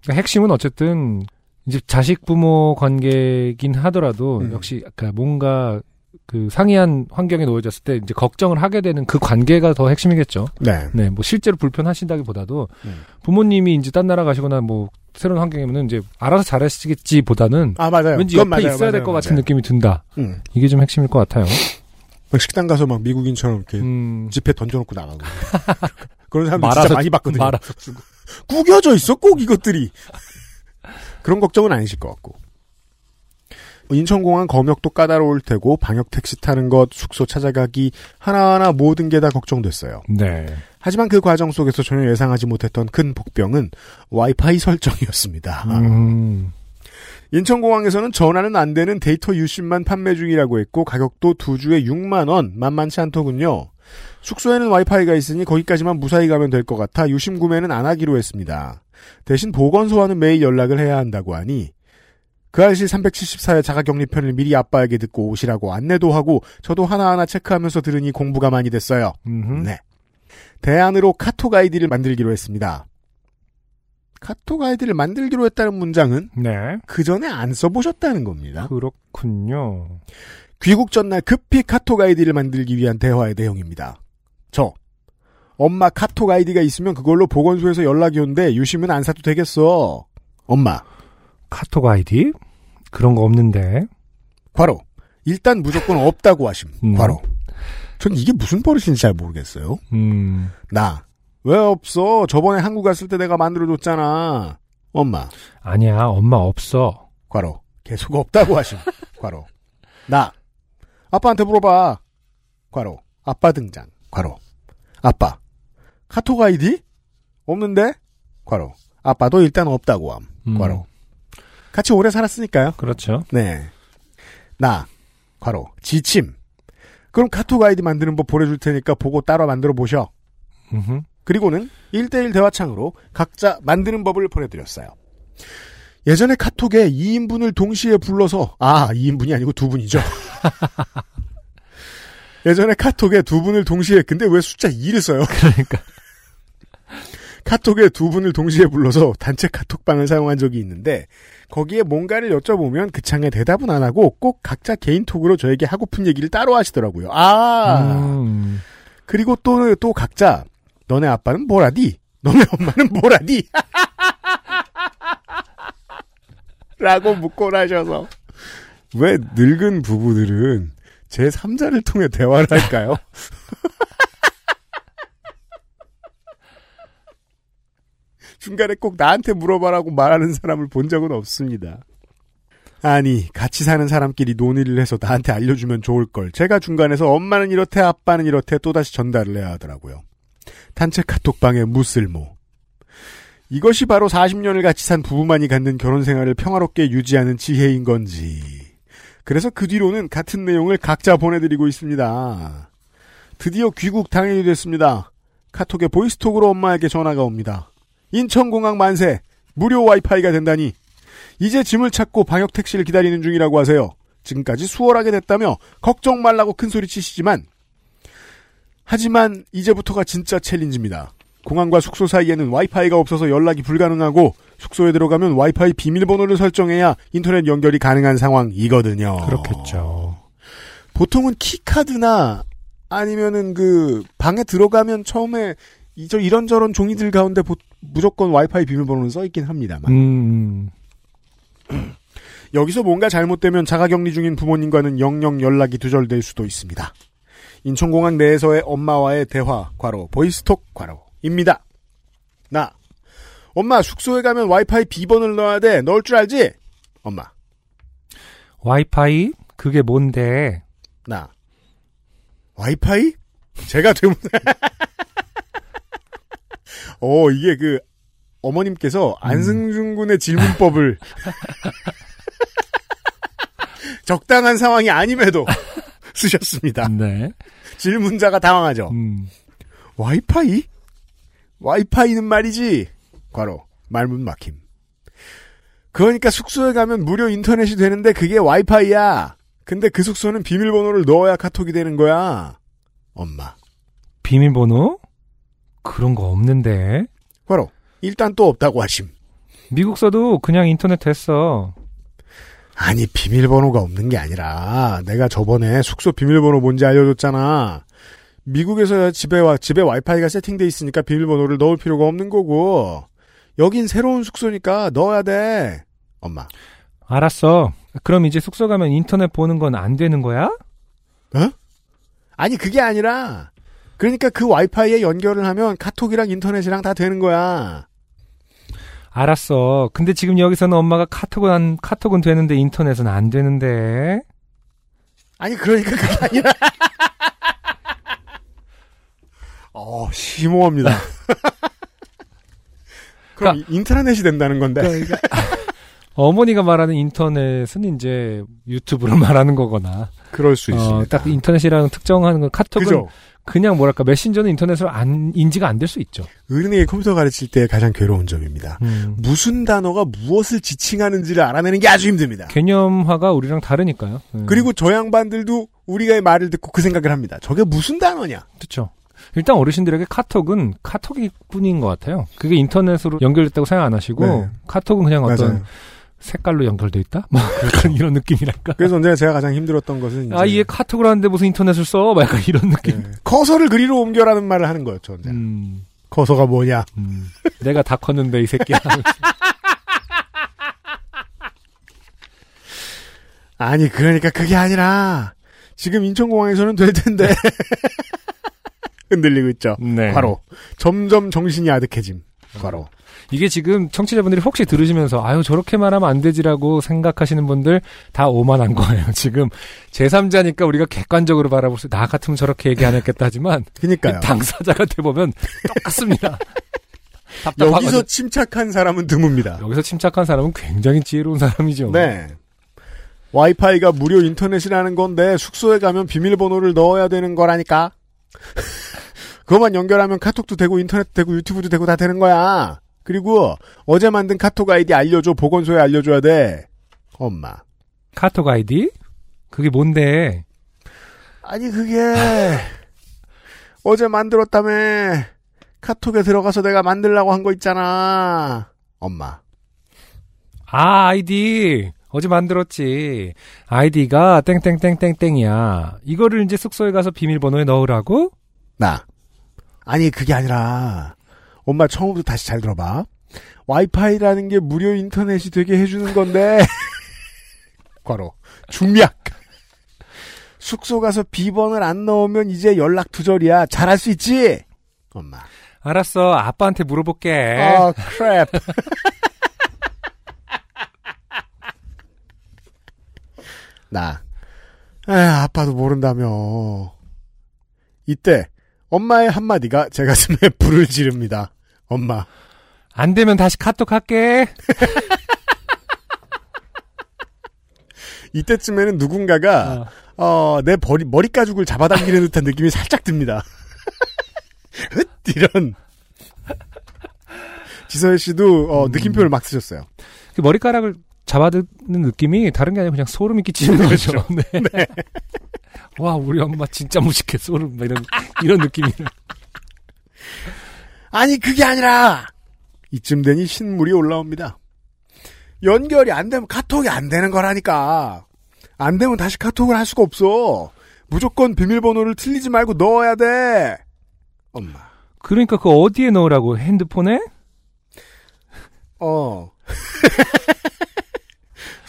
그러니까 핵심은 어쨌든 이제 자식 부모 관계긴 하더라도 음. 역시 아까 뭔가 그 상이한 환경에 놓여졌을 때 이제 걱정을 하게 되는 그 관계가 더 핵심이겠죠. 네. 네, 뭐 실제로 불편하신다기보다도 음. 부모님이 이제 딴 나라 가시거나 뭐 새로운 환경이면은 이제 알아서 잘하시겠지보다는 아, 맞아요. 왠지 옆에 맞아요, 있어야 될 것 같은 맞아요. 느낌이 든다. 음. 이게 좀 핵심일 것 같아요. 막 식당 가서 막 미국인처럼 이렇게 음, 집에 던져놓고 나가고. 그런 사람들 말아서 진짜 많이 봤거든요. 말아서 주고. 구겨져 있어, 꼭 이것들이. 그런 걱정은 아니실 것 같고. 인천공항 검역도 까다로울 테고, 방역 택시 타는 것, 숙소 찾아가기, 하나하나 모든 게 다 걱정됐어요. 네. 하지만 그 과정 속에서 전혀 예상하지 못했던 큰 복병은 와이파이 설정이었습니다. 음, 인천공항에서는 전화는 안 되는 데이터 유심만 판매 중이라고 했고, 가격도 두 주에 6만 원, 만만치 않더군요. 숙소에는 와이파이가 있으니 거기까지만 무사히 가면 될 것 같아 유심 구매는 안 하기로 했습니다. 대신 보건소와는 매일 연락을 해야 한다고 하니 그알싫 374회 자가격리편을 미리 아빠에게 듣고 오시라고 안내도 하고 저도 하나하나 체크하면서 들으니 공부가 많이 됐어요. 음흠. 네. 대안으로 카톡 아이디를 만들기로 했습니다. 카톡 아이디를 만들기로 했다는 문장은 네. 그 전에 안 써보셨다는 겁니다. 그렇군요. 귀국 전날 급히 카톡 아이디를 만들기 위한 대화의 내용입니다. 저 엄마 카톡 아이디가 있으면 그걸로 보건소에서 연락이 온대 유심은 안 사도 되겠어. 엄마 카톡 아이디? 그런 거 없는데. 괄호 일단 무조건 없다고 하심. 음. 괄호 전 이게 무슨 버릇인지 잘 모르겠어요. 음, 나 왜 없어? 저번에 한국 갔을 때 내가 만들어줬잖아. 엄마 아니야, 엄마 없어. 괄호 계속 없다고 하심. 괄호 나 아빠한테 물어봐. 과로 아빠 등장. 과로 아빠 카톡 아이디 없는데? 과로 아빠도 일단 없다고 함. 음, 과로 같이 오래 살았으니까요. 그렇죠. 네. 나 과로 지침. 그럼 카톡 아이디 만드는 법 보내줄 테니까 보고 따로 만들어 보셔. 음흠. 그리고는 1대1 대화창으로 각자 만드는 법을 보내드렸어요. 예전에 카톡에 2인분을 동시에 불러서, 아, 2인분이 아니고 두 분이죠. 예전에 카톡에 두 분을 동시에, 근데 왜 숫자 2를 써요? 그러니까. 카톡에 두 분을 동시에 불러서 단체 카톡방을 사용한 적이 있는데, 거기에 뭔가를 여쭤보면 그 창에 대답은 안 하고 꼭 각자 개인톡으로 저에게 하고픈 얘기를 따로 하시더라고요. 아! 음, 그리고 또, 또 각자, 너네 아빠는 뭐라디? 너네 엄마는 뭐라디? 라고 묻곤 하셔서. 왜 늙은 부부들은 제 3자를 통해 대화를 할까요? 중간에 꼭 나한테 물어봐라고 말하는 사람을 본 적은 없습니다. 아니, 같이 사는 사람끼리 논의를 해서 나한테 알려주면 좋을 걸. 제가 중간에서 엄마는 이렇대, 아빠는 이렇대 또다시 전달을 해야 하더라고요. 단체 카톡방의 무쓸모. 이것이 바로 40년을 같이 산 부부만이 갖는 결혼 생활을 평화롭게 유지하는 지혜인 건지. 그래서 그 뒤로는 같은 내용을 각자 보내드리고 있습니다. 드디어 귀국 당일이 됐습니다. 카톡에 보이스톡으로 엄마에게 전화가 옵니다. 인천공항 만세! 무료 와이파이가 된다니! 이제 짐을 찾고 방역 택시를 기다리는 중이라고 하세요. 지금까지 수월하게 됐다며 걱정 말라고 큰 소리 치시지만 하지만 이제부터가 진짜 챌린지입니다. 공항과 숙소 사이에는 와이파이가 없어서 연락이 불가능하고 숙소에 들어가면 와이파이 비밀번호를 설정해야 인터넷 연결이 가능한 상황이거든요. 그렇겠죠. 보통은 키카드나 아니면은 그 방에 들어가면 처음에 이- 저 이런저런 종이들 가운데 보- 무조건 와이파이 비밀번호는 써 있긴 합니다만 음, 여기서 뭔가 잘못되면 자가격리 중인 부모님과는 영영 연락이 두절될 수도 있습니다. 인천공항 내에서의 엄마와의 대화, 과로, 보이스톡, 과로입니다. 나, 엄마 숙소에 가면 와이파이 비번을 넣어야 돼. 넣을 줄 알지? 엄마, 와이파이? 그게 뭔데? 나, 와이파이? 제가 되면, 어, 이게 그, 어머님께서 안승준 군의 질문법을 적당한 상황이 아님에도 쓰셨습니다. 네. 질문자가 당황하죠. 음. 와이파이? 와이파이는 말이지. 과로 말문 막힘. 그러니까 숙소에 가면 무료 인터넷이 되는데 그게 와이파이야. 근데 그 숙소는 비밀번호를 넣어야 카톡이 되는 거야. 엄마. 비밀번호? 그런 거 없는데. 과로 일단 또 없다고 하심. 미국서도 그냥 인터넷 됐어. 아니 비밀번호가 없는 게 아니라 내가 저번에 숙소 비밀번호 뭔지 알려줬잖아. 미국에서 집에 와 집에 와이파이가 세팅돼 있으니까 비밀번호를 넣을 필요가 없는 거고 여긴 새로운 숙소니까 넣어야 돼. 엄마. 알았어. 그럼 이제 숙소 가면 인터넷 보는 건 안 되는 거야? 아니 그게 아니라 그러니까 그 와이파이에 연결을 하면 카톡이랑 인터넷이랑 다 되는 거야. 알았어. 근데 지금 여기서는 엄마가 카톡은 안, 카톡은 되는데 인터넷은 안 되는데. 아니 그러니까 그게 아니라. 어 심오합니다. 그럼 인트라넷이 된다는 건데. 그러니까 어머니가 말하는 인터넷은 이제 유튜브를 말하는 거거나. 그럴 수 어, 있습니다. 딱 인터넷이랑 특정하는 건 카톡은 그죠? 그냥 뭐랄까 메신저는 인터넷으로 안 인지가 안 될 수 있죠. 어른에게 컴퓨터 가르칠 때 가장 괴로운 점입니다. 음. 무슨 단어가 무엇을 지칭하는지를 알아내는 게 아주 힘듭니다. 개념화가 우리랑 다르니까요. 음. 그리고 저 양반들도 우리가 의 말을 듣고 그 생각을 합니다. 저게 무슨 단어냐? 그렇죠. 일단 어르신들에게 카톡은 카톡이 뿐인 것 같아요. 그게 인터넷으로 연결됐다고 생각 안 하시고 네. 카톡은 그냥 어떤 맞아요. 색깔로 연결돼 있다? 뭐 약간 이런 느낌이랄까. 그래서 언제나 제가 가장 힘들었던 것은 아, 얘 카톡을 하는데 무슨 인터넷을 써? 막 약간 이런 느낌. 네. 커서를 그리로 옮겨라는 말을 하는 거였죠. 언제나. 음, 커서가 뭐냐? 음. 내가 다 컸는데 이 새끼야. 아니 그러니까 그게 아니라 지금 인천공항에서는 될 텐데 흔들리고 있죠. 네. 과로 점점 정신이 아득해짐. 과로 이게 지금 청취자분들이 혹시 들으시면서 아유 저렇게 말하면 안 되지라고 생각하시는 분들 다 오만한 거예요. 지금 제3자니까 우리가 객관적으로 바라볼 수 나 같으면 저렇게 얘기 안 했겠다 하지만 그니까요. 당사자가 돼보면 똑같습니다. 여기서. 침착한 사람은 드뭅니다. 여기서 침착한 사람은 굉장히 지혜로운 사람이죠. 네. 와이파이가 무료 인터넷이라는 건데 숙소에 가면 비밀번호를 넣어야 되는 거라니까. 그것만 연결하면 카톡도 되고 인터넷도 되고 유튜브도 되고 다 되는 거야. 그리고 어제 만든 카톡 아이디 알려줘 보건소에 알려줘야 돼. 엄마. 카톡 아이디? 그게 뭔데? 아니 그게 어제 만들었다며 카톡에 들어가서 내가 만들라고 한 거 있잖아. 엄마. 아 아이디 어제 만들었지. 아이디가 땡땡땡땡땡이야. 이거를 이제 숙소에 가서 비밀번호에 넣으라고? 나. 아니, 그게 아니라, 엄마 처음부터 다시 잘 들어봐. 와이파이라는 게 무료 인터넷이 되게 해주는 건데, 과로. 중략. 숙소 가서 비번을 안 넣으면 이제 연락 두절이야. 잘할 수 있지? 엄마. 알았어. 아빠한테 물어볼게. 아, 크랩. 나. 에, 아빠도 모른다며. 이때, 엄마의 한마디가 제 가슴에 불을 지릅니다. 엄마. 안 되면 다시 카톡 할게. 이때쯤에는 누군가가, 어, 내 머리, 머리 가죽을 잡아당기는 듯한 느낌이 살짝 듭니다. 흩! 이런. 지서혜 씨도, 어, 느낌표를 막 쓰셨어요. 그 머리카락을 잡아드는 느낌이 다른 게 아니라 그냥 소름이 끼치는 거죠. 네. 와, 우리 엄마 진짜 무식해. 소름. 막 이런, 이런 느낌이라. 아니, 그게 아니라! 이쯤 되니 신물이 올라옵니다. 연결이 안 되면 카톡이 안 되는 거라니까. 안 되면 다시 카톡을 할 수가 없어. 무조건 비밀번호를 틀리지 말고 넣어야 돼. 엄마. 그러니까 그 어디에 넣으라고? 핸드폰에? 어.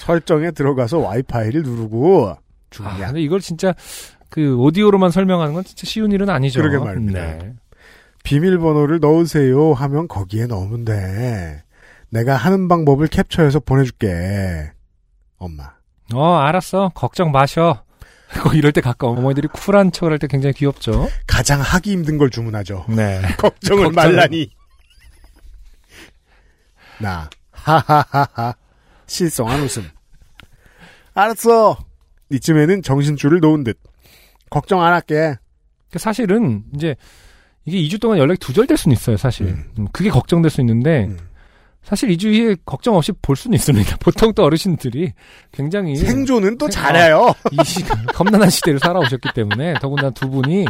설정에 들어가서 와이파이를 누르고 아, 중량. 근데 이걸 진짜 그 오디오로만 설명하는 건 진짜 쉬운 일은 아니죠. 그러게 말입니다. 네. 비밀번호를 넣으세요 하면 거기에 넣으면 돼. 내가 하는 방법을 캡처해서 보내줄게. 엄마. 어, 알았어. 걱정 마셔. 거 이럴 때 가까워. 어머니들이 쿨한 척을 할 때 굉장히 귀엽죠. 가장 하기 힘든 걸 주문하죠. 네. 걱정을- 말라니. 나 하하하하 실성한 웃음. 알았어. 이쯤에는 정신줄을 놓은 듯. 걱정 안 할게. 사실은 이제 이게 2주 동안 연락이 두절될 수는 있어요, 사실. 음. 음, 그게 걱정될 수 있는데 음. 사실 2주 후에 걱정 없이 볼 수는 있습니다. 보통 또 어르신들이 굉장히 생존은 또 생- 잘해요. 이 시간 험난한 시대를 살아오셨기 때문에 더군다나 두 분이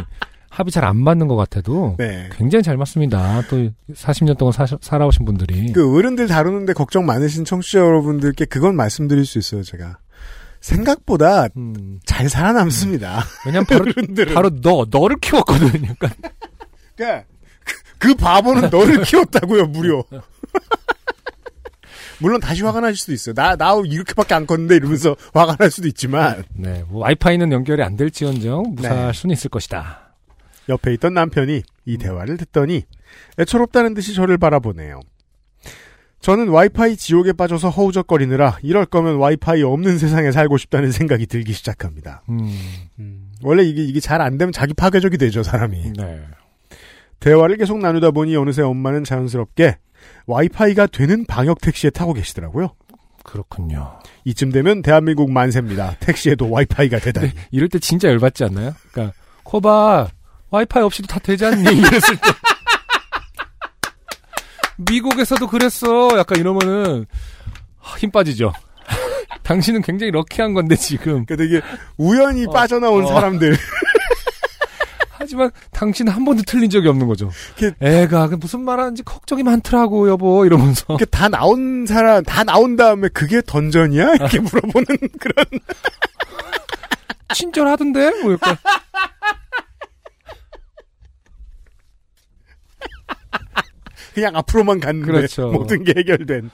합이 잘 안 맞는 것 같아도 네. 굉장히 잘 맞습니다. 또 40년 동안 사, 살아오신 분들이 그 어른들 다루는데 걱정 많으신 청취자 여러분들께 그건 말씀드릴 수 있어요, 제가. 생각보다 음, 잘 살아남습니다. 왜냐면 바로. 바로 너 너를 키웠거든. 약간 그러니까 그, 그 바보는 너를 키웠다고요, 무려. 물론 다시 화가 나실 수도 있어요. 나, 나 이렇게밖에 안 컸는데 이러면서 화가 날 수도 있지만, 네, 뭐 와이파이는 연결이 안 될지언정 무사할 네. 수는 있을 것이다. 옆에 있던 남편이 이 대화를 듣더니 애처롭다는 듯이 저를 바라보네요. 저는 와이파이 지옥에 빠져서 허우적거리느라 이럴 거면 와이파이 없는 세상에 살고 싶다는 생각이 들기 시작합니다. 음, 원래 이게, 이게 잘 안 되면 자기 파괴적이 되죠, 사람이. 네. 대화를 계속 나누다 보니 어느새 엄마는 자연스럽게 와이파이가 되는 방역 택시에 타고 계시더라고요. 그렇군요. 이쯤 되면 대한민국 만세입니다. 택시에도 와이파이가 되다니. 이럴 때 진짜 열받지 않나요? 그러니까 코바 와이파이 없이도 다 되지 않니? 이랬을 때 미국에서도 그랬어. 약간 이러면은 하, 힘 빠지죠. 당신은 굉장히 럭키한 건데 지금. 그 되게 우연히 어, 빠져나온 어. 사람들. 하지만 당신은 한 번도 틀린 적이 없는 거죠. 그- 애가 그 무슨 말하는지 걱정이 많더라고 여보 이러면서. 이렇게 다 나온 사람, 다 나온 다음에 그게 던전이야? 이렇게 물어보는 그런. 친절하던데? 뭐 약간. 그냥 앞으로만 갔는데 그렇죠. 모든 게 해결된.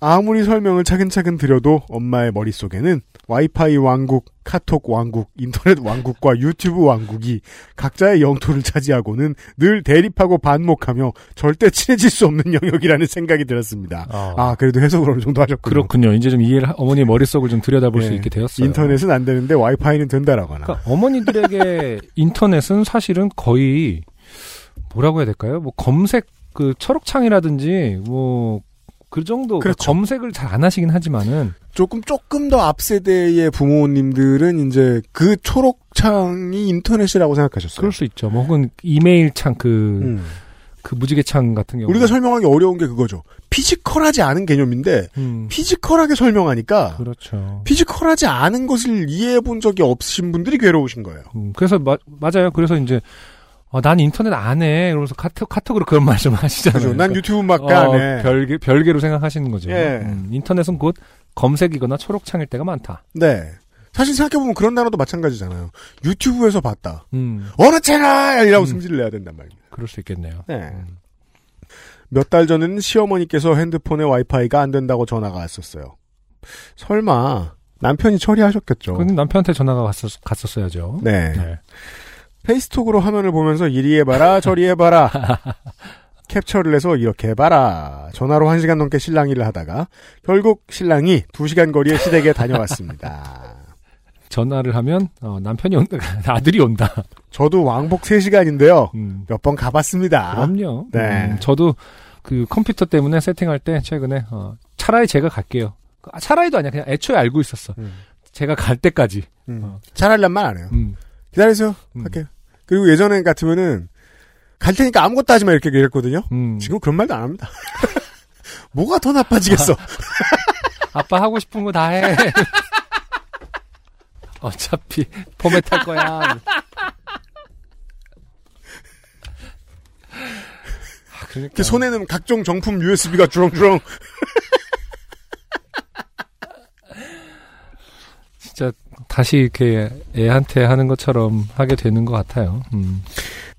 아무리 설명을 차근차근 드려도 엄마의 머릿속에는 와이파이 왕국, 카톡 왕국, 인터넷 왕국과 유튜브 왕국이 각자의 영토를 차지하고는 늘 대립하고 반목하며 절대 친해질 수 없는 영역이라는 생각이 들었습니다. 아, 그래도 해석을 어느 정도 하셨군요. 그렇군요. 이제 좀 이해를 하- 어머니 머릿속을 좀 들여다볼 수 네. 있게 되었어요. 인터넷은 안 되는데 와이파이는 된다라거나. 그러니까 어머니들에게 인터넷은 사실은 거의 뭐라고 해야 될까요? 뭐 검색 그 초록창이라든지 뭐 그 정도 그러니까 그렇죠. 검색을 잘 안 하시긴 하지만은 조금 조금 더 앞 세대의 부모님들은 이제 그 초록창이 인터넷이라고 생각하셨어요. 그럴 수 있죠. 뭐 혹은 이메일 창그그 음. 무지개 창 같은 경우 우리가 설명하기 어려운 게 그거죠. physical하지 않은 개념인데 음, physical하게 설명하니까 그렇죠. physical하지 않은 것을 이해해 본 적이 없으신 분들이 괴로우신 거예요. 음, 그래서 마- 맞아요. 그래서 이제 어, 난 인터넷 안 해. 그러면서 카톡 카톡으로 그런 말씀 하시잖아요. 그죠? 난 그러니까, 유튜브밖에 어, 안 해. 별개 별개로 생각하시는 거죠. 예. 음, 인터넷은 곧 검색이거나 초록창일 때가 많다. 네. 사실 생각해보면 그런 단어도 마찬가지잖아요. 유튜브에서 봤다. 음, 어느 채널이라고 음. 승질을 내야 된단 말이에요. 그럴 수 있겠네요. 네. 몇달 전에는 시어머니께서 핸드폰에 와이파이가 안 된다고 전화가 왔었어요. 설마 남편이 처리하셨겠죠. 그건 남편한테 전화가 갔었, 갔었어야죠. 네. 네. 페이스톡으로 화면을 보면서 이리 해봐라 저리 해봐라 캡처를 해서 이렇게 해봐라 전화로 한 시간 넘게 실랑이를 하다가 결국 신랑이 두 시간 거리의 시댁에 다녀왔습니다. 전화를 하면 어, 남편이 온다, 아들이 온다. 저도 왕복 3시간인데요. 음, 몇번 가봤습니다. 그럼요. 네. 음, 저도 그 컴퓨터 때문에 세팅할 때 최근에 어, 차라리 제가 갈게요. 아, 차라리도 아니야. 그냥 애초에 알고 있었어. 음. 제가 갈 때까지. 음. 어. 잘하려면 말안 해요. 음, 기다리세요. 음. 할게요. 그리고 예전에 같으면은 갈 테니까 아무것도 하지 마 이렇게 이랬거든요. 음. 지금 그런 말도 안 합니다. 뭐가 더 나빠지겠어. 아빠 하고 싶은 거 다 해. 어차피 포맷할 거야. 아, 그러니까 손에는 각종 정품 USB가 주렁주렁. 진짜 다시 이렇게 애한테 하는 것처럼 하게 되는 것 같아요. 음.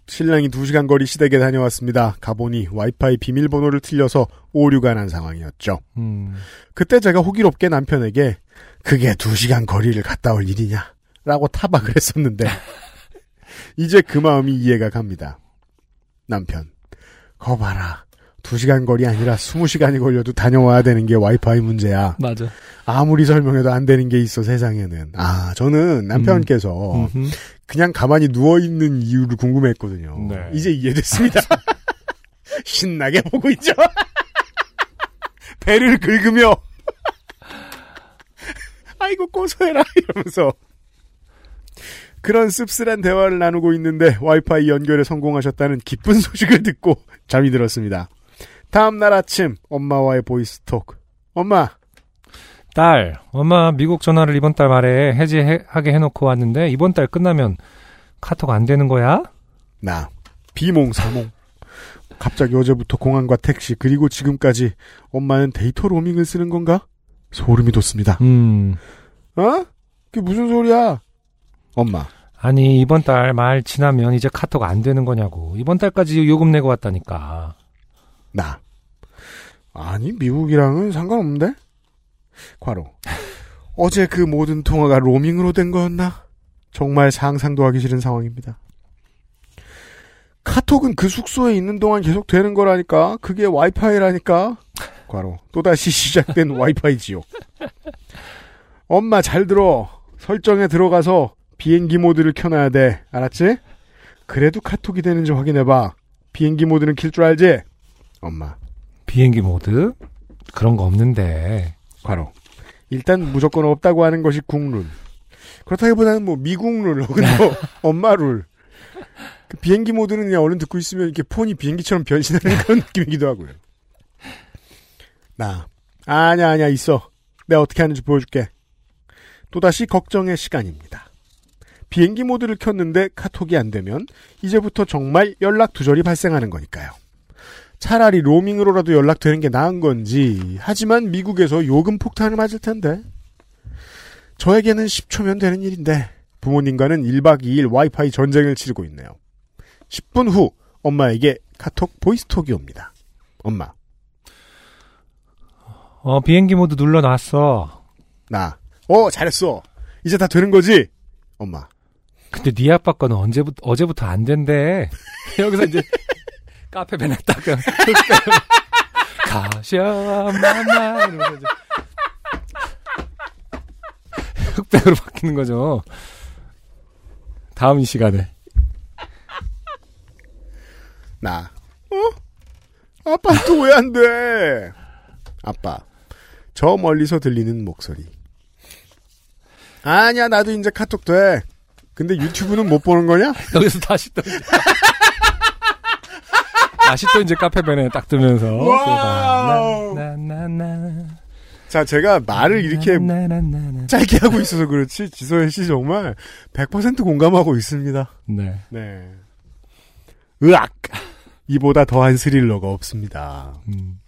신랑이 2시간 거리 시댁에 다녀왔습니다. 가보니 와이파이 비밀번호를 틀려서 오류가 난 상황이었죠. 음. 그때 제가 호기롭게 남편에게 그게 2시간 거리를 갔다 올 일이냐 라고 타박을 했었는데 이제 그 마음이 이해가 갑니다. 남편 거 봐라. 2시간 거리 아니라 20시간이 걸려도 다녀와야 되는 게 와이파이 문제야. 맞아. 아무리 설명해도 안 되는 게 있어 세상에는. 아 저는 남편께서 음흠. 그냥 가만히 누워 있는 이유를 궁금했거든요. 네. 이제 이해됐습니다. 신나게 보고 있죠? 배를 긁으며. 아이고 고소해라 이러면서 그런 씁쓸한 대화를 나누고 있는데 와이파이 연결에 성공하셨다는 기쁜 소식을 듣고 잠이 들었습니다. 다음 날 아침 엄마와의 보이스톡. 엄마 딸, 엄마 미국 전화를 이번 달 말에 해지하게 해놓고 왔는데 이번 달 끝나면 카톡 안 되는 거야? 나 비몽사몽 갑자기 어제부터 공항과 택시 그리고 지금까지 엄마는 데이터 로밍을 쓰는 건가? 소름이 돋습니다. 음, 어? 그게 무슨 소리야? 엄마 아니 이번 달 말 지나면 이제 카톡 안 되는 거냐고. 이번 달까지 요금 내고 왔다니까. 나 아니 미국이랑은 상관없는데? 과로 어제 그 모든 통화가 로밍으로 된 거였나? 정말 상상도 하기 싫은 상황입니다. 카톡은 그 숙소에 있는 동안 계속 되는 거라니까. 그게 와이파이라니까. 과로. 또다시 시작된 와이파이 지옥. 엄마 잘 들어. 설정에 들어가서 비행기 모드를 켜놔야 돼. 알았지? 그래도 카톡이 되는지 확인해봐. 비행기 모드는 킬 줄 알지? 엄마. 비행기 모드 그런 거 없는데. 괄호. 일단 무조건 없다고 하는 것이 국룰. 그렇다기보다는 뭐 미국 룰 혹은 뭐 엄마 룰. 그 비행기 모드는 그냥 얼른 듣고 있으면 이렇게 폰이 비행기처럼 변신하는 그런 느낌이기도 하고요. 나 아냐 아냐 있어. 내가 어떻게 하는지 보여줄게. 또다시 걱정의 시간입니다. 비행기 모드를 켰는데 카톡이 안 되면 이제부터 정말 연락 두절이 발생하는 거니까요. 차라리 로밍으로라도 연락되는 게 나은 건지 하지만 미국에서 요금 폭탄을 맞을 텐데 저에게는 10초면 되는 일인데 부모님과는 1박 2일 와이파이 전쟁을 치르고 있네요. 10분 후 엄마에게 카톡 보이스톡이 옵니다. 엄마 어 비행기 모드 눌러놨어. 나 어 잘했어 이제 다 되는 거지 엄마 근데 네 아빠 거는 언제부터 어제부터 안 된대. 여기서 이제 카페 베네 딱 그냥 가셔 마마 이러면서 이제 흑백으로 바뀌는 거죠. 다음 이 시간에 나 어? 아빠 또 왜 안 돼? 아빠 저 멀리서 들리는 목소리 아니야 나도 이제 카톡 돼 근데 유튜브는 못 보는 거냐? 여기서 다시 또 다시 또 이제 카페 베네 딱 뜨면서 와우. 나나나나 자 제가 말을 이렇게. 짧게 하고 있어서 그렇지 지소연 씨 정말 100% 공감하고 있습니다. 네. 네. 으악! 이보다 더한 스릴러가 없습니다. 음.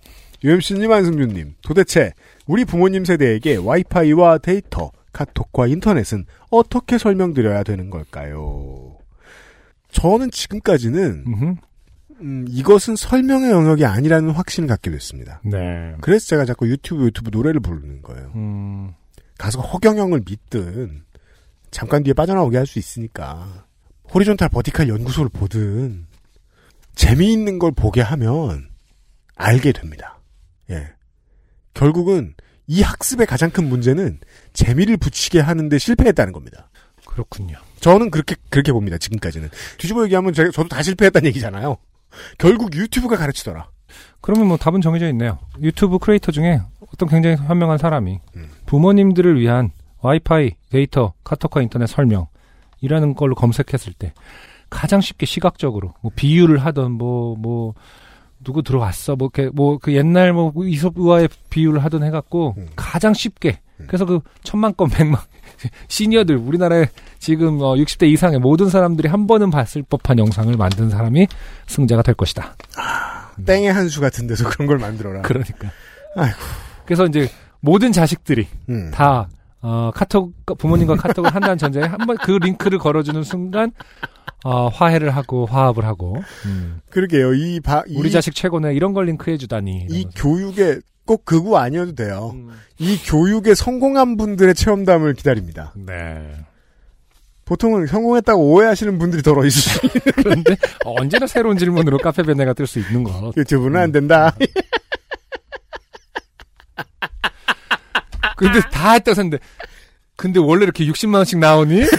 UMC님, 안승준님, 도대체 우리 부모님 세대에게 와이파이와 데이터, 카톡과 인터넷은 어떻게 설명드려야 되는 걸까요? 저는 지금까지는 음흠. 음, 이것은 설명의 영역이 아니라는 확신을 갖게 됐습니다. 네. 그래서 제가 자꾸 유튜브 유튜브 노래를 부르는 거예요. 음. 가서 허경영을 믿든 잠깐 뒤에 빠져나오게 할 수 있으니까 호리존탈 버티칼 연구소를 보든 재미있는 걸 보게 하면 알게 됩니다. 예. 결국은 이 학습의 가장 큰 문제는 재미를 붙이게 하는데 실패했다는 겁니다. 그렇군요. 저는 그렇게 그렇게 봅니다. 지금까지는 뒤집어 얘기하면 제가 저도 다 실패했다는 얘기잖아요. 결국 유튜브가 가르치더라. 그러면 뭐 답은 정해져 있네요. 유튜브 크리에이터 중에 어떤 굉장히 현명한 사람이 음. 부모님들을 위한 와이파이, 데이터, 카톡과 인터넷 설명이라는 걸로 검색했을 때 가장 쉽게 시각적으로 뭐 비유를 하던 뭐뭐 누구 들어왔어 뭐 이렇게 뭐 그 옛날 뭐 이솝 우화의 비유를 하던 해갖고 음. 가장 쉽게 그래서 그 천만 건 백만 시니어들 우리나라에 지금 어 60대 이상의 모든 사람들이 한 번은 봤을 법한 영상을 만든 사람이 승자가 될 것이다. 땡의 한수 같은 데서 그런 걸 만들어라. 그러니까. 아이고. 그래서 이제 모든 자식들이 음. 다 어, 카톡 부모님과 카톡을 한다는 전제에 한 번 그 링크를 걸어주는 순간 어, 화해를 하고 화합을 하고 음. 그러게요. 이 바, 이, 우리 자식 최고네 이런 걸 링크해 주다니. 이. 교육에 꼭 그거 아니어도 돼요. 음. 이 교육에 성공한 분들의 체험담을 기다립니다. 네. 보통은 성공했다고 오해하시는 분들이 더러 있으시 그런데 언제나 새로운 질문으로 카페 베네가 뜰 수 있는 거. 유튜브는 안 된다. 근데 다 했다고 했는데 근데 원래 이렇게 60만 원씩 나오니?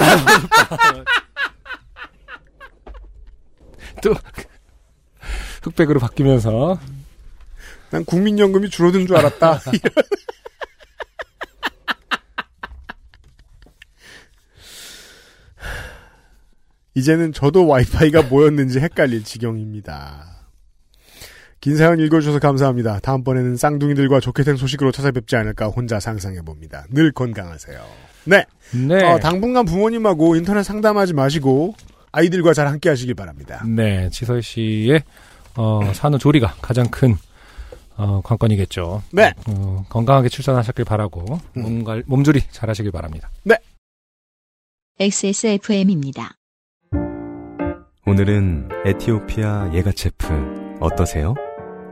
또 흑백으로 바뀌면서 난 국민연금이 줄어든 줄 알았다. 이제는 저도 와이파이가 뭐였는지 헷갈릴 지경입니다. 긴 사연 읽어주셔서 감사합니다. 다음번에는 쌍둥이들과 좋게 된 소식으로 찾아뵙지 않을까 혼자 상상해봅니다. 늘 건강하세요. 네. 네. 어, 당분간 부모님하고 인터넷 상담하지 마시고 아이들과 잘 함께 하시길 바랍니다. 네. 지설 씨의 어, 산후조리가 가장 큰 어, 관건이겠죠. 네. 어, 건강하게 출산하셨길 바라고 음. 몸갈, 몸조리 잘하시길 바랍니다. XSFM입니다. 오늘은 에티오피아 예가체프 어떠세요?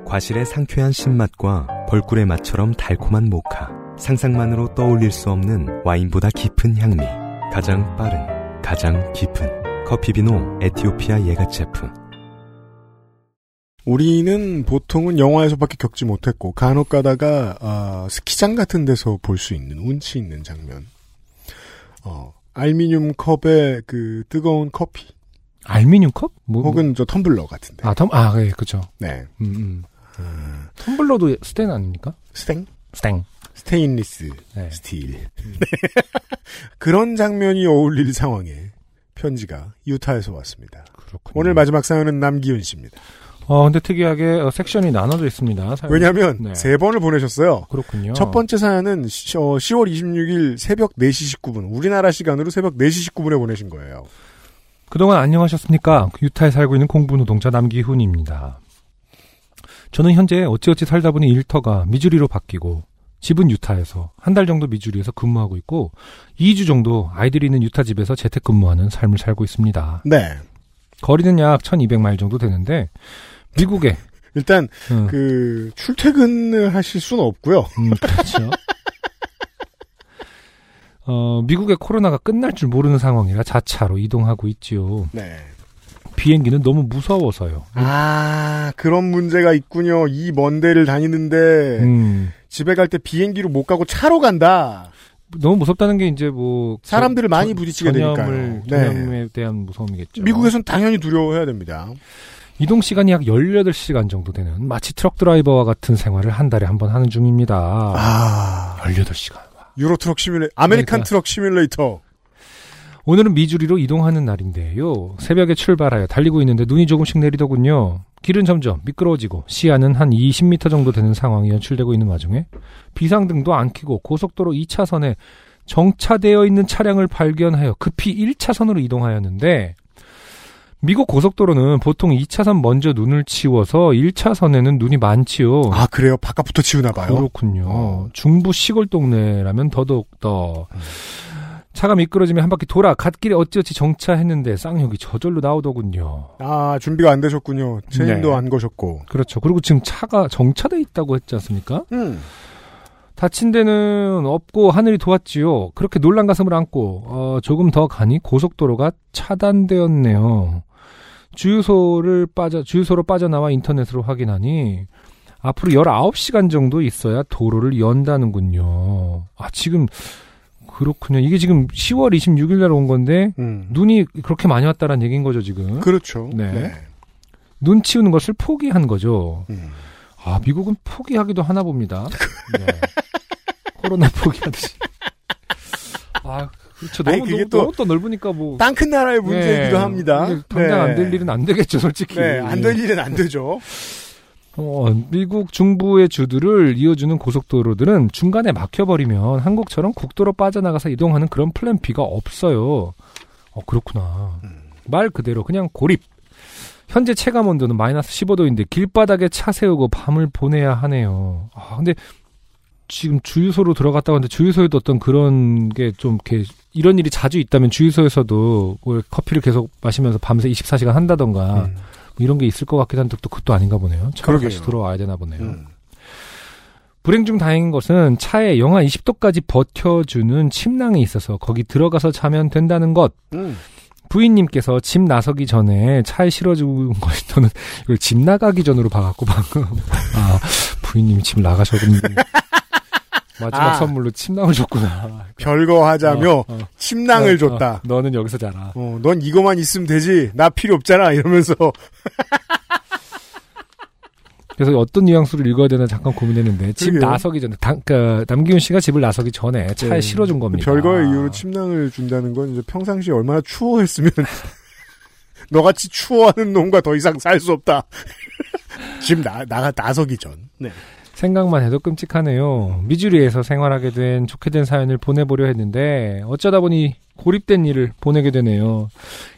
과실의 상쾌한 신맛과 벌꿀의 맛처럼 달콤한 모카. 상상만으로 떠올릴 수 없는 와인보다 깊은 향미. 가장 빠른, 가장 깊은 커피비노 에티오피아 예가체프. 우리는 보통은 영화에서밖에 겪지 못했고 간혹 가다가 아, 스키장 같은 데서 볼 수 있는 운치 있는 장면. 어, 알미늄 컵에 그 뜨거운 커피 알미늄 컵? 뭐, 뭐- 혹은 저 텀블러 같은데. 아, 텀, 아, 예, 그죠. 네. 음, 음. 텀블러도 스텐 아닙니까? 스탱? 스탱. 스테인리스 네. 스틸. 네. 그런 장면이 어울릴 상황에 편지가 유타에서 왔습니다. 그렇군요. 오늘 마지막 사연은 남기훈 씨입니다. 어, 근데 특이하게 어, 섹션이 나눠져 있습니다. 사연. 왜냐하면 네. 세 번을 보내셨어요. 그렇군요. 첫 번째 사연은 시- 어, 10월 26일 새벽 4시 19분 우리나라 시간으로 새벽 4시 19분에 보내신 거예요. 그동안 안녕하셨습니까? 유타에 살고 있는 공부 노동자 남기훈입니다. 저는 현재 어찌어찌 살다 보니 일터가 미주리로 바뀌고 집은 유타에서 한 달 정도 미주리에서 근무하고 있고 2주 정도 아이들이 있는 유타 집에서 재택근무하는 삶을 살고 있습니다. 네. 거리는 약 1200마일 정도 되는데 미국에 일단 음, 그 출퇴근을 하실 수는 없고요. 음, 그렇죠. 어, 미국의 코로나가 끝날 줄 모르는 상황이라 자차로 이동하고 있지요. 네. 비행기는 너무 무서워서요. 아 그런 문제가 있군요. 이 먼 데를 다니는데 음, 집에 갈 때 비행기로 못 가고 차로 간다. 너무 무섭다는 게 이제 뭐 사람들을 저- 많이 저- 부딪히게 전염을, 되니까요. 네. 전염에 대한 무서움이겠죠. 미국에선 당연히 두려워해야 됩니다. 이동 시간이 약 18시간 정도 되는 마치 트럭 드라이버와 같은 생활을 한 달에 한 번 하는 중입니다. 아 18시간. Euro Truck Simula- American 그러니까. Truck Simulator. 오늘은 미주리로 이동하는 날인데요. 새벽에 출발하여 달리고 있는데 눈이 조금씩 내리더군요. 길은 점점 미끄러워지고 시야는 한 20m 정도 되는 상황이 연출되고 있는 와중에 비상등도 안 켜고 고속도로 2차선에 정차되어 있는 차량을 발견하여 급히 1차선으로 이동하였는데 미국 고속도로는 보통 2차선 먼저 눈을 치워서 1차선에는 눈이 많지요. 아 그래요? 바깥부터 치우나 봐요. 그렇군요. 어. 중부 시골 동네라면 더더욱 더 차가 미끄러지면 한 바퀴 돌아 갓길에 어찌어찌 정차했는데 쌍욕이 저절로 나오더군요. 아 준비가 안 되셨군요. 체인도 네. 안 거셨고. 그렇죠. 그리고 지금 차가 정차돼 있다고 했지 않습니까? 음. 다친 데는 없고 하늘이 도왔지요. 그렇게 놀란 가슴을 안고 어, 조금 더 가니 고속도로가 차단되었네요. 주유소를 빠져 주유소로 빠져나와 인터넷으로 확인하니 앞으로 19시간 정도 있어야 도로를 연다는군요. 아 지금 그렇군요. 이게 지금 10월 26일 날 온 건데 음. 눈이 그렇게 많이 왔다는 얘기인 거죠, 지금. 그렇죠. 네. 네. 눈 치우는 것을 포기한 거죠. 음. 아, 미국은 포기하기도 하나 봅니다. 네. 코로나 포기하듯이. 아, 그렇죠. 아니, 너무, 그게 너무, 또 너무 또 넓으니까 뭐. 땅 큰 나라의 문제이기도 네. 합니다. 당장 안 될 일은 안 되겠죠, 솔직히. 네, 안될 일은 안 되죠. 어, 미국 중부의 주들을 이어주는 고속도로들은 중간에 막혀버리면 한국처럼 국도로 빠져나가서 이동하는 그런 플랜 B가 없어요. 어, 그렇구나. 말 그대로 그냥 고립. 현재 체감 온도는 마이너스 15도인데 길바닥에 차 세우고 밤을 보내야 하네요. 아, 근데 지금 주유소로 들어갔다 왔는데 주유소에도 어떤 그런 게 좀 이렇게 이런 일이 자주 있다면 주유소에서도 뭐 커피를 계속 마시면서 밤새 24시간 한다던가 음. 뭐 이런 게 있을 것 같긴 한데 또 그것도 아닌가 보네요. 그러게요. 다시 들어와야 되나 보네요. 음. 불행 중 다행인 것은 차에 영하 20도까지 버텨주는 침낭이 있어서 거기 들어가서 자면 된다는 것. 음. 부인님께서 집 나서기 전에 차에 실어준 것이 저는 이걸 집 나가기 전으로 봐갖고 방금 아 부인님이 집 나가셨는데 마지막 아. 선물로 침낭을 줬구나. 별거 하자며 어, 어. 침낭을 어, 줬다. 어, 너는 여기서 자라. 어, 넌 이거만 있으면 되지. 나 필요 없잖아. 이러면서. 그래서 어떤 뉘앙스로 읽어야 되나 잠깐 고민했는데 집 그러게요. 나서기 전에 당, 그, 남기훈 씨가 집을 나서기 전에 차에 네. 실어준 겁니다. 별거의 이유로 침낭을 준다는 건 이제 평상시에 얼마나 추워했으면 너같이 추워하는 놈과 더 이상 살 수 없다. 지금 나, 나가 나서기 전. 네. 생각만 해도 끔찍하네요. 미주리에서 생활하게 된 좋게 된 사연을 보내보려 했는데 어쩌다 보니 고립된 일을 보내게 되네요.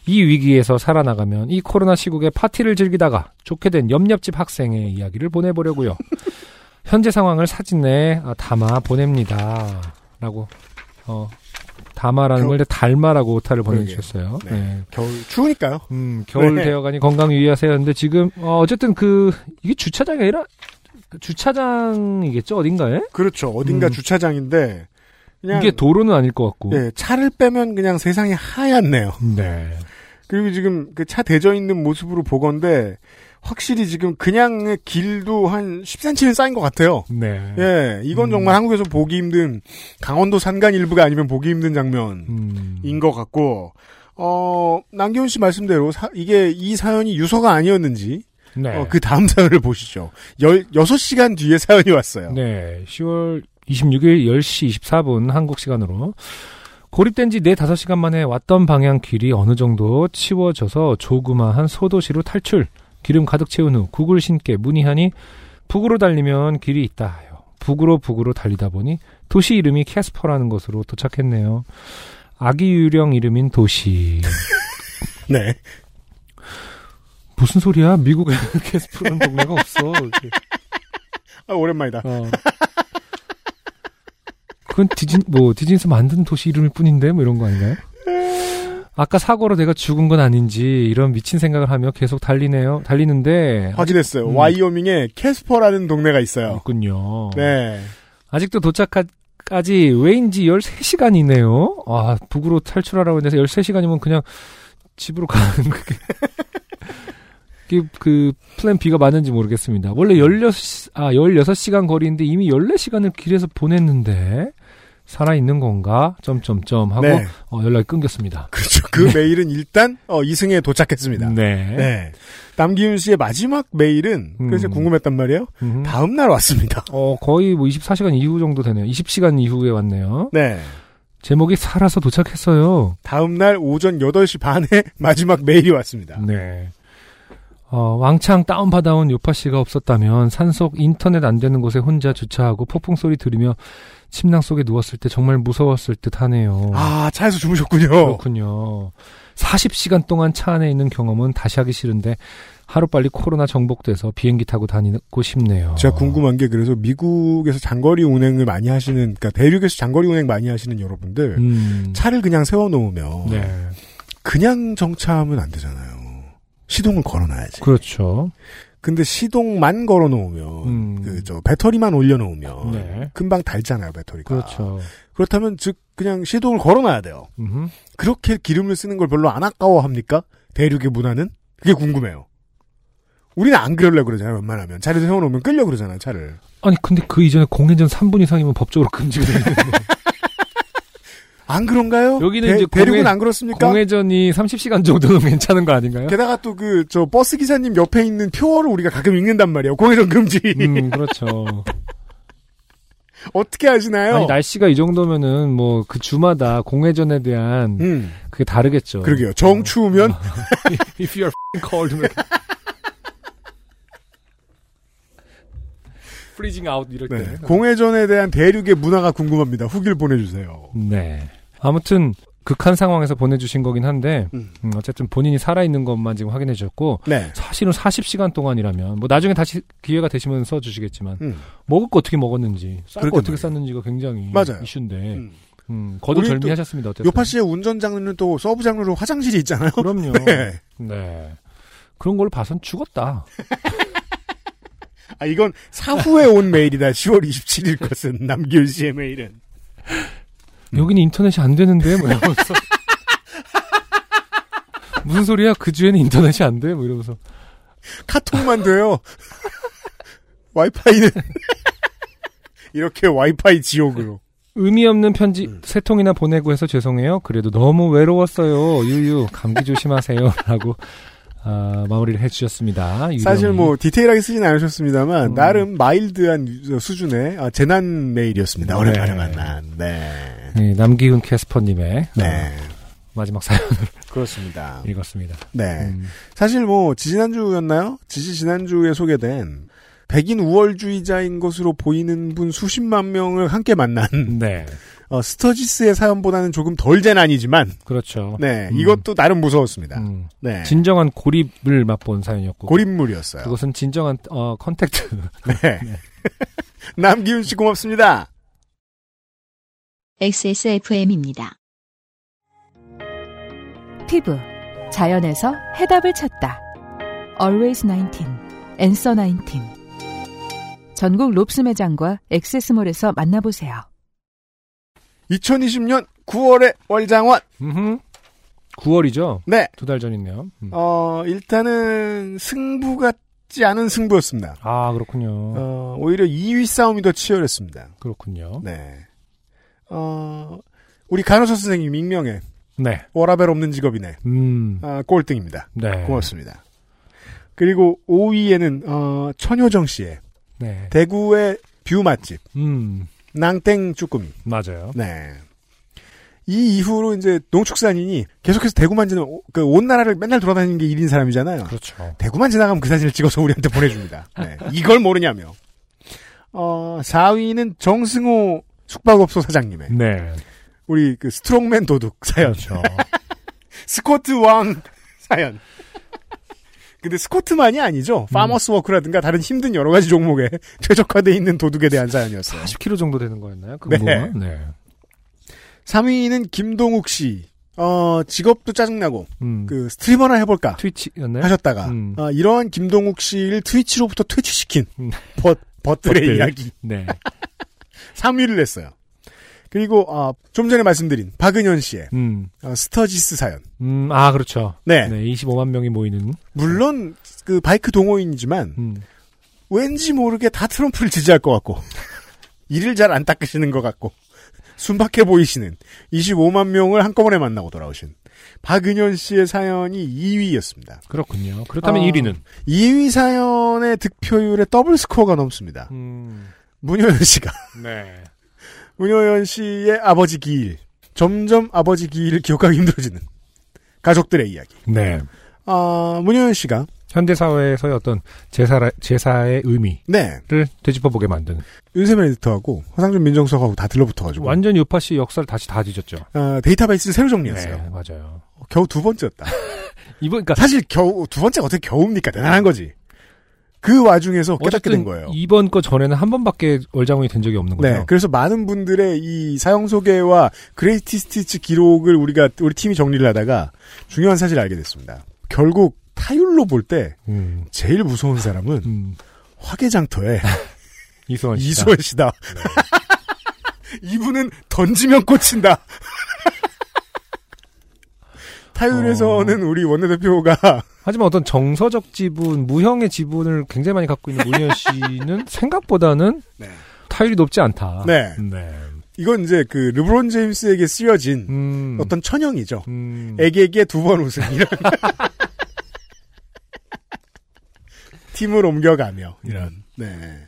이 위기에서 살아나가면 이 코로나 시국에 파티를 즐기다가 좋게 된 옆옆집 학생의 이야기를 보내보려고요. 현재 상황을 사진에 아, 담아 보냅니다. 라고 어 담아라는 겨- 걸 닮아라고 오타를 그러게요. 보내주셨어요. 네. 네. 겨울 추우니까요. 음, 겨울 네. 되어가니 건강 유의하세요. 근데 지금, 어, 어쨌든 그, 이게 주차장이 아니라, 그 주차장이겠죠? 어딘가에? 그렇죠. 어딘가 음. 주차장인데 이게 도로는 아닐 것 같고. 예, 차를 빼면 그냥 세상이 하얗네요. 네. 그리고 지금 그 차 대져 있는 모습으로 보건데 확실히 지금 그냥 길도 한 10cm는 쌓인 것 같아요. 네. 예, 이건 음. 정말 한국에서 보기 힘든 강원도 산간 일부가 아니면 보기 힘든 장면인 음. 것 같고 어 남기훈 씨 말씀대로 사- 이게 이 사연이 유서가 아니었는지 네. 어, 그 다음 사연을 보시죠. 열 6시간 뒤에 사연이 왔어요. 네. 10월 26일 10시 24분 한국 시간으로 고립된 지 4, 5시간 만에 왔던 방향 길이 어느 정도 치워져서 조그마한 소도시로 탈출. 기름 가득 채운 후 구글 신께 문의하니 북으로 달리면 길이 있다. 북으로 북으로 달리다 보니 도시 이름이 캐스퍼라는 곳으로 도착했네요. 아기 유령 이름인 도시. 네. 무슨 소리야? 미국에 캐스퍼라는 동네가 없어. 아, 오랜만이다. 어. 그건 디진 뭐 디즈니에서 만든 도시 이름일 뿐인데 뭐 이런 거 아닌가요? 아까 사고로 내가 죽은 건 아닌지 이런 미친 생각을 하며 계속 달리네요. 달리는데 확인했어요. 음. 와이오밍에 캐스퍼라는 동네가 있어요. 있군요. 네. 아직도 도착까지 왜인지 13시간이네요. 아, 북으로 탈출하라고 했는데 13시간이면 그냥 집으로 가는 그게 이게 그 플랜 B가 맞는지 모르겠습니다. 원래 16, 아, 16시간 거리인데 이미 14시간을 길에서 보냈는데 살아있는 건가? 점점점 하고 네. 어, 연락이 끊겼습니다. 그렇죠. 그 메일은 일단 어, 이승에 도착했습니다. 네. 네. 남기훈 씨의 마지막 메일은 음. 그래서 궁금했단 말이에요. 음. 다음 날 왔습니다. 어, 거의 뭐 24시간 이후 정도 되네요. 20시간 이후에 왔네요. 네. 제목이 살아서 도착했어요. 다음 날 오전 8시 반에 마지막 메일이 왔습니다. 네. 어, 왕창 다운받아온 요파 씨가 없었다면 산속 인터넷 안 되는 곳에 혼자 주차하고 폭풍 소리 들으며 침낭 속에 누웠을 때 정말 무서웠을 듯 하네요. 아, 차에서 주무셨군요. 그렇군요. 40시간 동안 차 안에 있는 경험은 다시 하기 싫은데 하루빨리 코로나 정복돼서 비행기 타고 다니고 싶네요. 제가 궁금한 게 그래서 미국에서 장거리 운행을 많이 하시는 그러니까 대륙에서 장거리 운행 많이 하시는 여러분들 음. 차를 그냥 세워 놓으면 네. 그냥 정차하면 안 되잖아요. 시동을 걸어 놔야지. 그렇죠. 근데 시동만 걸어 놓으면 음. 그저 배터리만 올려 놓으면 네. 금방 닳잖아요, 배터리가. 그렇죠. 그렇다면 즉 그냥 시동을 걸어 놔야 돼요. 음흠. 그렇게 기름을 쓰는 걸 별로 안 아까워합니까? 대륙의 문화는? 그게 궁금해요. 우리는 안 그러려고 그러잖아요, 웬만하면. 차를 세워놓으면 끌려 그러잖아요, 차를. 아니 근데 그 이전에 공회전 3분 이상이면 법적으로 금지가 되어 있는데 안 그런가요? 여기는 대, 이제 대륙은 공회- 안 그렇습니까? 공회전이 30시간 정도는 괜찮은 거 아닌가요? 게다가 또 그, 저, 버스 기사님 옆에 있는 표어를 우리가 가끔 읽는단 말이에요. 공회전 금지. 음, 그렇죠. 어떻게 하시나요? 아니, 날씨가 이 정도면은 뭐 그 주마다 공회전에 대한 음, 그게 다르겠죠. 그러게요. 정 추우면, If you're f***ing cold. Freezing out 이럴 네. 때. 공회전에 대한 대륙의 문화가 궁금합니다. 후기를 보내주세요. 네. 아무튼 극한 상황에서 보내주신 거긴 한데 음. 음, 어쨌든 본인이 살아있는 것만 지금 확인해 주셨고 네. 사실은 40시간 동안이라면 뭐 나중에 다시 기회가 되시면 써주시겠지만 음. 먹을 거 어떻게 먹었는지 쌀 거 어떻게 말이에요. 쌌는지가 굉장히 맞아요. 이슈인데 음. 음, 거두절미하셨습니다. 어쨌든. 요파 씨의 운전 장르는 또 sub 장르로 화장실이 있잖아요. 그럼요. 네. 네. 그런 걸 봐선 죽었다. 아, 이건 사후에 온 메일이다. 10월 27일 것은 남기훈 씨의 메일은. 음. 여기는 인터넷이 안 되는데 뭐 이러면서 무슨 소리야? 그 주에는 인터넷이 안 돼? 뭐 이러면서 카톡만 돼요. 와이파이는 이렇게 와이파이 지옥으로. 의미 없는 편지 음. 세 통이나 보내고 해서 죄송해요. 그래도 너무 외로웠어요. 유유 감기 조심하세요라고 아, 마무리를 해주셨습니다. 사실 뭐 디테일하게 쓰진 않으셨습니다만 음. 나름 마일드한 수준의 아, 재난 메일이었습니다. 네. 오랜만에 만난. 네. 네, 남기훈 캐스퍼님의 네. 마지막 사연을 그렇습니다. 읽었습니다. 네. 음, 사실 뭐 지지난주였나요? 지지 지난주에 소개된 백인 우월주의자인 것으로 보이는 분 수십만 명을 함께 만난 네, 어, 스터지스의 사연보다는 조금 덜 재난이지만 그렇죠. 네 음. 이것도 나름 무서웠습니다. 음, 네 진정한 고립을 맛본 사연이었고 고립물이었어요. 그것은 진정한 어, contact. 네. 남기훈 씨 고맙습니다. XSFM입니다. 피부 자연에서 해답을 찾다. Always 19, Answer 19. 전국 롭스 매장과 액세스몰에서 만나보세요. 2020년 9월의 월장원. 음흠. 9월이죠. 네. 두 달 전이네요. 음. 어 일단은 승부 같지 않은 승부였습니다. 아 그렇군요. 어 오히려 2위 싸움이 더 치열했습니다. 그렇군요. 네. 어 우리 간호사 선생님 익명의 네. 워라밸 없는 직업이네. 음. 아, 꼴등입니다. 네. 고맙습니다. 그리고 5위에는 어, 천효정 씨의 네. 대구의 뷰 맛집 음. 낭땡 쭈꾸미. 맞아요. 네. 이 이후로 이제 농축산인이 계속해서 대구만 지나 그 온 나라를 맨날 돌아다니는 게 일인 사람이잖아요. 그렇죠. 대구만 지나가면 그 사진을 찍어서 우리한테 보내줍니다. 네. 이걸 모르냐며. 어, 4위는 정승호 숙박업소 사장님의 네. 우리 그 strongman 도둑 사연. 그렇죠. 스쿼트 왕 사연. 근데 스쿼트만이 아니죠. farmer's walk라든가 다른 힘든 여러 가지 종목에 최적화되어 있는 도둑에 대한 사연이었어요. 40kg 정도 되는 거였나요? 그 네. 네. 3위는 김동욱 씨. 어, 직업도 짜증나고, 음. 그, streamer나 해볼까 트위치였나요? 하셨다가, 음. 어, 이런 김동욱 씨를 트위치로부터 퇴치시킨, 음. 벗, 벗들의 벗들. 이야기. 네. 3위를 냈어요. 그리고, 어, 좀 전에 말씀드린 박은현 씨의, 음. 어, 스터지스 사연. 음, 아, 그렇죠. 네. 네. 25만 명이 모이는. 물론, 그, 바이크 동호인이지만, 음. 왠지 모르게 다 트럼프를 지지할 것 같고 이를 잘안 닦으시는 것 같고 순박해 보이시는 25만 명을 한꺼번에 만나고 돌아오신 박은현 씨의 사연이 2위였습니다. 그렇군요. 그렇다면 아. 1위는? 2위 사연의 득표율에 더블 스코어가 넘습니다. 음. 문효연 씨가 네. 문효연 씨의 아버지 기일 점점 아버지 기일을 기억하기 힘들어지는 가족들의 이야기. 네. 아 문효연 씨가 현대 사회에서의 어떤 제사, 제사의 의미를 네 되짚어보게 만드는. 윤세민 에디터하고 허상준 민정수석하고 다 들러붙어가지고 완전 요파 씨 역사를 다시 다 뒤졌죠. 어, 데이터베이스를 새로 정리했어요. 네, 맞아요. 겨우 두 번째였다. 이번, 그니까. 사실 겨우 두 번째가 어떻게 겨우입니까? 대단한 거지. 그 와중에서 깨닫게 된 거예요. 이번 거 전에는 한 번밖에 월장원이 된 적이 없는 거죠. 네, 그래서 많은 분들의 이 사연 소개와 greatest hits 기록을 우리가 우리 팀이 정리를 하다가 중요한 사실을 알게 됐습니다. 결국 타율로 볼때 음, 제일 무서운 사람은 음, 화개장터의 이수원 씨다. 이수원 씨다. 이분은 던지면 꽂힌다. 타율에서는 우리 원내대표가 하지만 어떤 정서적 지분, 무형의 지분을 굉장히 많이 갖고 있는 문희연 씨는 생각보다는 네. 타율이 높지 않다. 네. 네. 이건 이제 그 르브론 제임스에게 쓰여진 음, 어떤 천형이죠. 음, 애기에게 두 번 우승 이런 팀을 옮겨가며 이런 네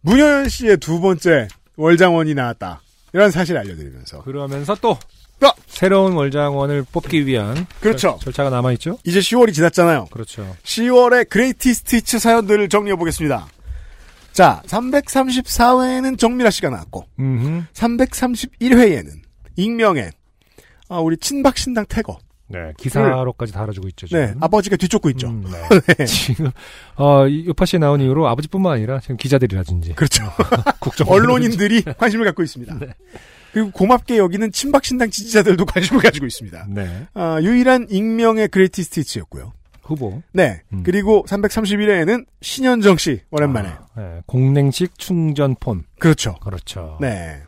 문효연 씨의 두 번째 월장원이 나왔다 이런 사실 알려드리면서 그러면서 또 또! 새로운 월장원을 뽑기 위한 그렇죠 절, 차가 남아 있죠. 이제 10월이 지났잖아요 그렇죠. 10월의 그레이티 스티치 사연들을 정리해 보겠습니다 자 334회에는 정미라 씨가 나왔고 음, 331회에는 익명의 아, 우리 친박 신당 태거 네 기사로까지 달아주고 있죠. 지금. 네 아버지가 뒤쫓고 있죠 음, 네. 네. 지금 어 이- 요파 씨 나온 이후로 아버지뿐만 아니라 지금 기자들이라든지 그렇죠 국정 언론인들이 관심을 갖고 있습니다. 네. 그리고 고맙게 여기는 친박 신당 지지자들도 관심을 가지고 있습니다. 네 아, 유일한 익명의 그레이티 스티치였고요. 후보 네. 음. 그리고 331회에는 신현정 씨, 오랜만에. 아, 네. 공냉식 충전폰 그렇죠. 그렇죠. 네.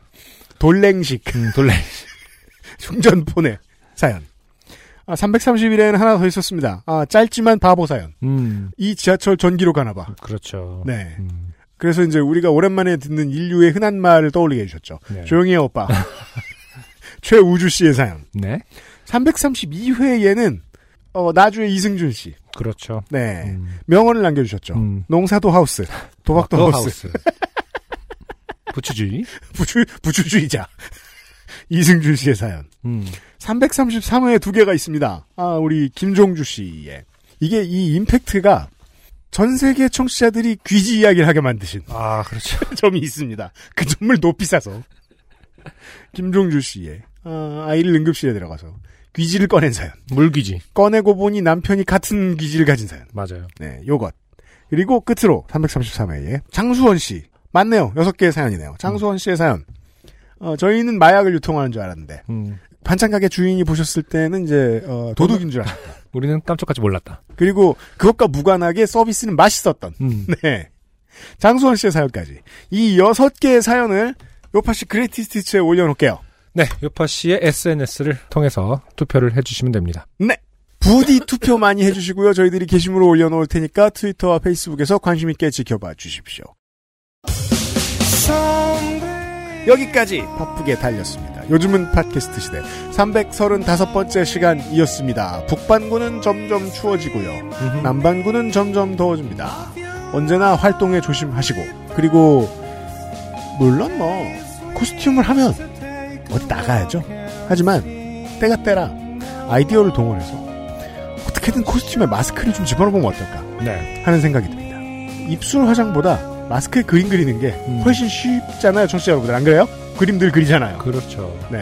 돌랭식 음, 돌레 충전폰의 사연. 아, 331회에는 하나 더 있었습니다. 아, 짧지만 바보 사연. 음 이 지하철 전기로 가나봐. 그렇죠. 네. 음, 그래서 이제 우리가 오랜만에 듣는 인류의 흔한 말을 떠올리게 해주셨죠. 네. 조용히 해, 오빠. 최우주 씨의 사연. 네 332회에는 어, 나주의 이승준 씨. 그렇죠. 네. 음, 명언을 남겨주셨죠. 음. 농사도 하우스, 도박도 또 하우스, 부추주의. 부주, 부주주의자. 이승준 씨의 사연. 음, 333회에 두 개가 있습니다. 아, 우리 김종주 씨의. 이게 이 임팩트가 전 세계 청취자들이 귀지 이야기를 하게 만드신 아, 그렇죠. 점이 있습니다. 그 점을 높이 사서. 김종주 씨의, 아, 아이를 응급실에 들어가서 귀지를 꺼낸 사연. 물귀지. 꺼내고 보니 남편이 같은 귀지를 가진 사연. 맞아요. 네, 요것. 그리고 끝으로 333회에 장수원 씨. 맞네요. 여섯 개의 사연이네요. 장수원 씨의 사연. 어, 저희는 마약을 유통하는 줄 알았는데 음, 반찬 가게 주인이 보셨을 때는 이제 어, 도둑인 줄 알았다. 우리는 깜짝같이 몰랐다. 그리고 그것과 무관하게 서비스는 맛있었던. 음. 네. 장수원 씨의 사연까지 이 여섯 개의 사연을 요파 씨 그레이티스티츠에 올려놓을게요. 네, 요파 씨의 SNS를 통해서 투표를 해주시면 됩니다. 네. 부디 투표 많이 해주시고요. 저희들이 게시물을 올려놓을 테니까 트위터와 페이스북에서 관심 있게 지켜봐 주십시오. 여기까지 바쁘게 달렸습니다. 요즘은 팟캐스트 시대 335번째 시간이었습니다. 북반구는 점점 추워지고요. 남반구는 점점 더워집니다. 언제나 활동에 조심하시고 그리고 물론 뭐 코스튬을 하면 어디 나가야죠. 하지만 때가 때라 아이디어를 동원해서 어떻게든 코스튬에 마스크를 좀 집어넣으면 어떨까 네. 하는 생각이 듭니다. 입술 화장보다 마스크에 그림 그리는 게 음. 훨씬 쉽잖아요, 청취자 여러분들. 안 그래요? 그림들 그리잖아요. 그렇죠. 네.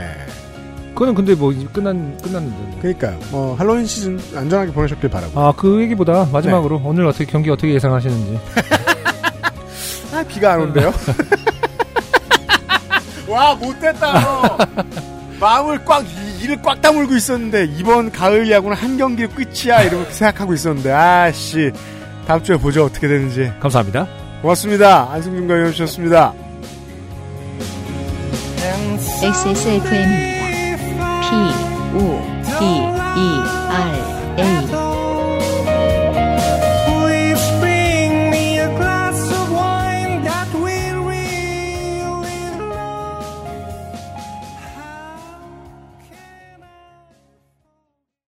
그거는 근데 뭐 이제 끝난 끝났는데. 그러니까 뭐 할로윈 시즌 안전하게 보내셨길 바라고. 아, 그 얘기보다 마지막으로 네. 오늘 어떻게 경기 어떻게 예상하시는지. 아, 비가 안 온대요? 와, 못됐다, 너. 마음을 꽉, 이- 이를 꽉 다물고 있었는데, 이번 가을 야구는 한 경기 끝이야, 이러고 생각하고 있었는데, 아씨. 다음 주에 보죠, 어떻게 되는지. 감사합니다. 고맙습니다. 안승준 가위원이셨습니다. XSFM입니다. P, O, D, E,